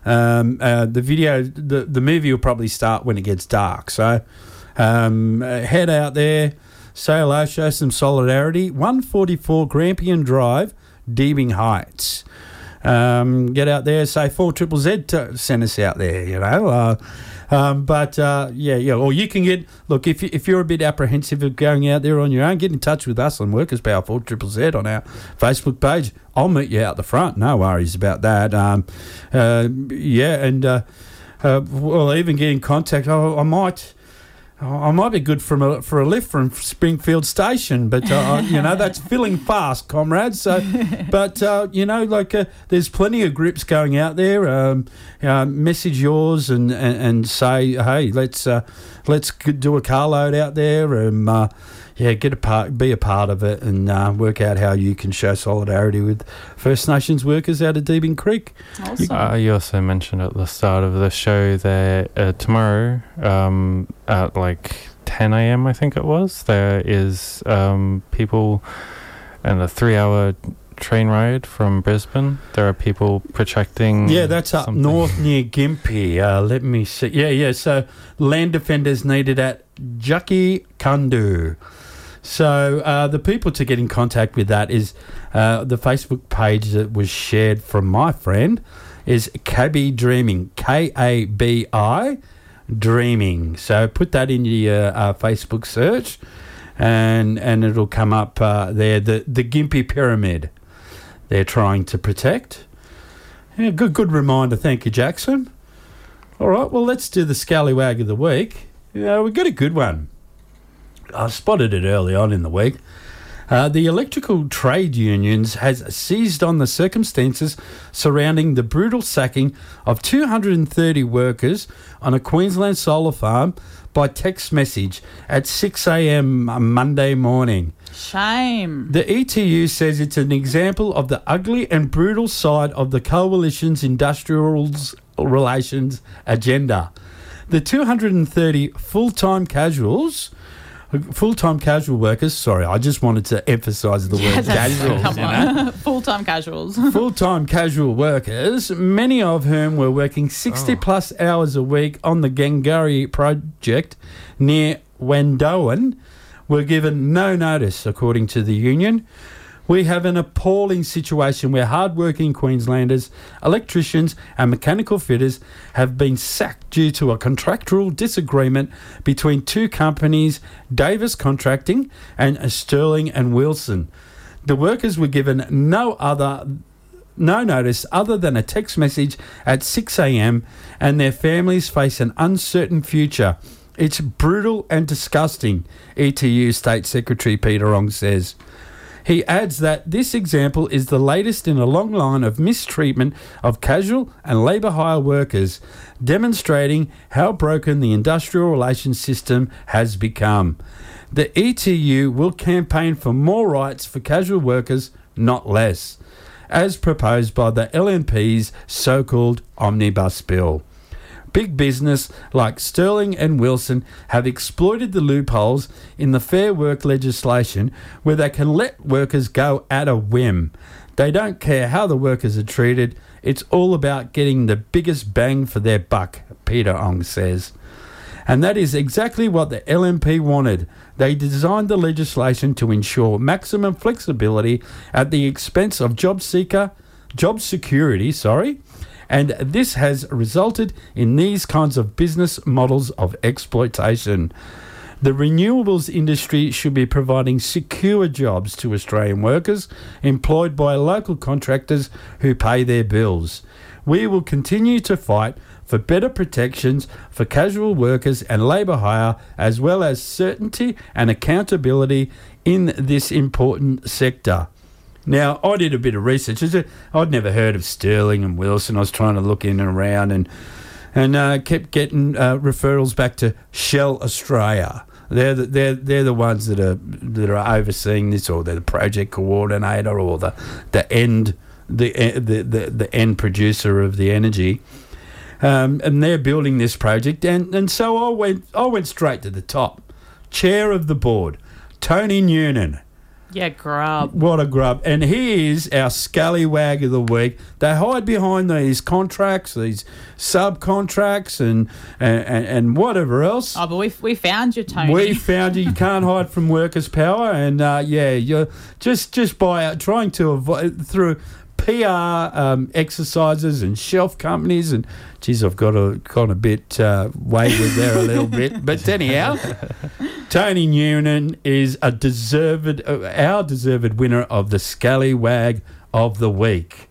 Um, uh, the video, the the movie will probably start when it gets dark. So um, uh, head out there, say hello, show some solidarity. One forty four Grampian Drive, Deebing Heights. Um, get out there, say four triple Z to send us out there. You know. Uh, um, but uh, yeah, yeah. Or you can get look if you, if you're a bit apprehensive of going out there on your own, get in touch with us on Workers Power Four Triple Z on our Facebook page. I'll meet you out the front. No worries about that. Um, uh, yeah, and uh, uh, well, even get in contact. Oh, I might. I might be good from a, for a lift from Springfield Station, but uh, you know that's filling fast, comrades. So, but uh, you know, like uh, there's plenty of groups going out there. Um, uh, message yours and, and, and say, hey, let's uh, let's do a carload out there and uh, yeah, get a part, be a part of it, and uh, work out how you can show solidarity with First Nations workers out of Deebing Creek. awesome. Uh, you also mentioned at the start of the show that uh, tomorrow um, at like 10 a.m. I think it was. There is um, people and a three-hour train ride from Brisbane. There are people projecting. Yeah, that's up something. north near Gympie. Uh, let me see. Yeah, yeah. So land defenders needed at Djaki Kundu. So uh, the people to get in contact with that is uh, the Facebook page that was shared from my friend is Kabi Dreaming. K A B I Dreaming. So put that in your uh, Facebook search, and and it'll come up uh, there. The the Gympie Pyramid. They're trying to protect. Yeah, good, good reminder. Thank you, Jackson. All right, well, let's do the scallywag of the week. Yeah, we got a good one. I spotted it early on in the week. Uh, the electrical trade unions has seized on the circumstances surrounding the brutal sacking of 230 workers on a Queensland solar farm by text message at 6 a.m. Monday morning. Shame. The ETU says it's an example of the ugly and brutal side of the coalition's industrial relations agenda. The 230 full time casuals Full-time casual workers. Sorry, I just wanted to emphasise the word casuals. Come on. Full time casuals. Full-time casual workers, many of whom were working 60 Oh. plus hours a week on the Gangarri project near Wandoan, were given no notice, according to the union. We have an appalling situation where hard-working Queenslanders, electricians and mechanical fitters have been sacked due to a contractual disagreement between two companies, Davis Contracting and Sterling and Wilson. The workers were given no other no notice other than a text message at 6 a.m. and their families face an uncertain future. It's brutal and disgusting, ETU State Secretary Peter Ong says. He adds that this example is the latest in a long line of mistreatment of casual and labour hire workers, demonstrating how broken the industrial relations system has become. The ETU will campaign for more rights for casual workers, not less, as proposed by the LNP's so called omnibus bill. Big business like Sterling and Wilson have exploited the loopholes in the Fair Work legislation where they can let workers go at a whim. They don't care how the workers are treated, it's all about getting the biggest bang for their buck, Peter Ong says. And that is exactly what the LNP wanted. They designed the legislation to ensure maximum flexibility at the expense of job seeker, job security, sorry, and this has resulted in these kinds of business models of exploitation. The renewables industry should be providing secure jobs to Australian workers employed by local contractors who pay their bills. We will continue to fight for better protections for casual workers and labour hire, as well as certainty and accountability in this important sector. Now, I did a bit of research. I'd never heard of Sterling and Wilson. I was trying to look in and around and and uh, kept getting uh, referrals back to Shell Australia. They're the, they're they're the ones that are that are overseeing this, or they're the project coordinator, or the the end the the the, the end producer of the energy. Um, and they're building this project, and, and so I went I went straight to the top. Chair of the board, Tony Nunan. Yeah, grub. What a grub. And he is our scallywag of the week. They hide behind these contracts, these subcontracts, and, and, and, and whatever else. Oh, but we, we found you, Tony. We found you, you can't hide from workers' power, and uh, yeah, you're just just by uh, trying to avoid through PR um, exercises and shelf companies, and geez, I've got a gone a bit uh, wayward there a little bit, but anyhow, Tony Nunan is a deserved, uh, our deserved winner of the Scallywag of the week.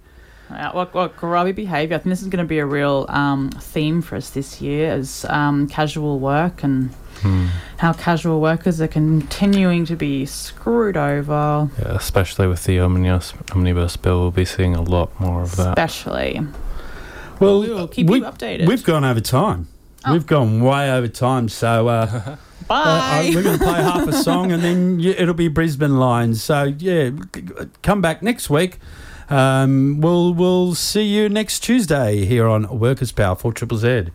Uh, what, what grubby behaviour. I think this is going to be a real um, theme for us this year as um, casual work and Hmm. how casual workers are continuing to be screwed over, Yeah, especially with the omnibus, omnibus bill, we'll be seeing a lot more of that. especially. Well, we will keep we- you updated. We've gone over time. Oh. We've gone way over time, so. Uh, Bye. Uh, uh, we're going to play half a song and then y- it'll be Brisbane Lions. So yeah, c- c- come back next week. Um, we'll we'll see you next Tuesday here on Workers Power for Triple Z.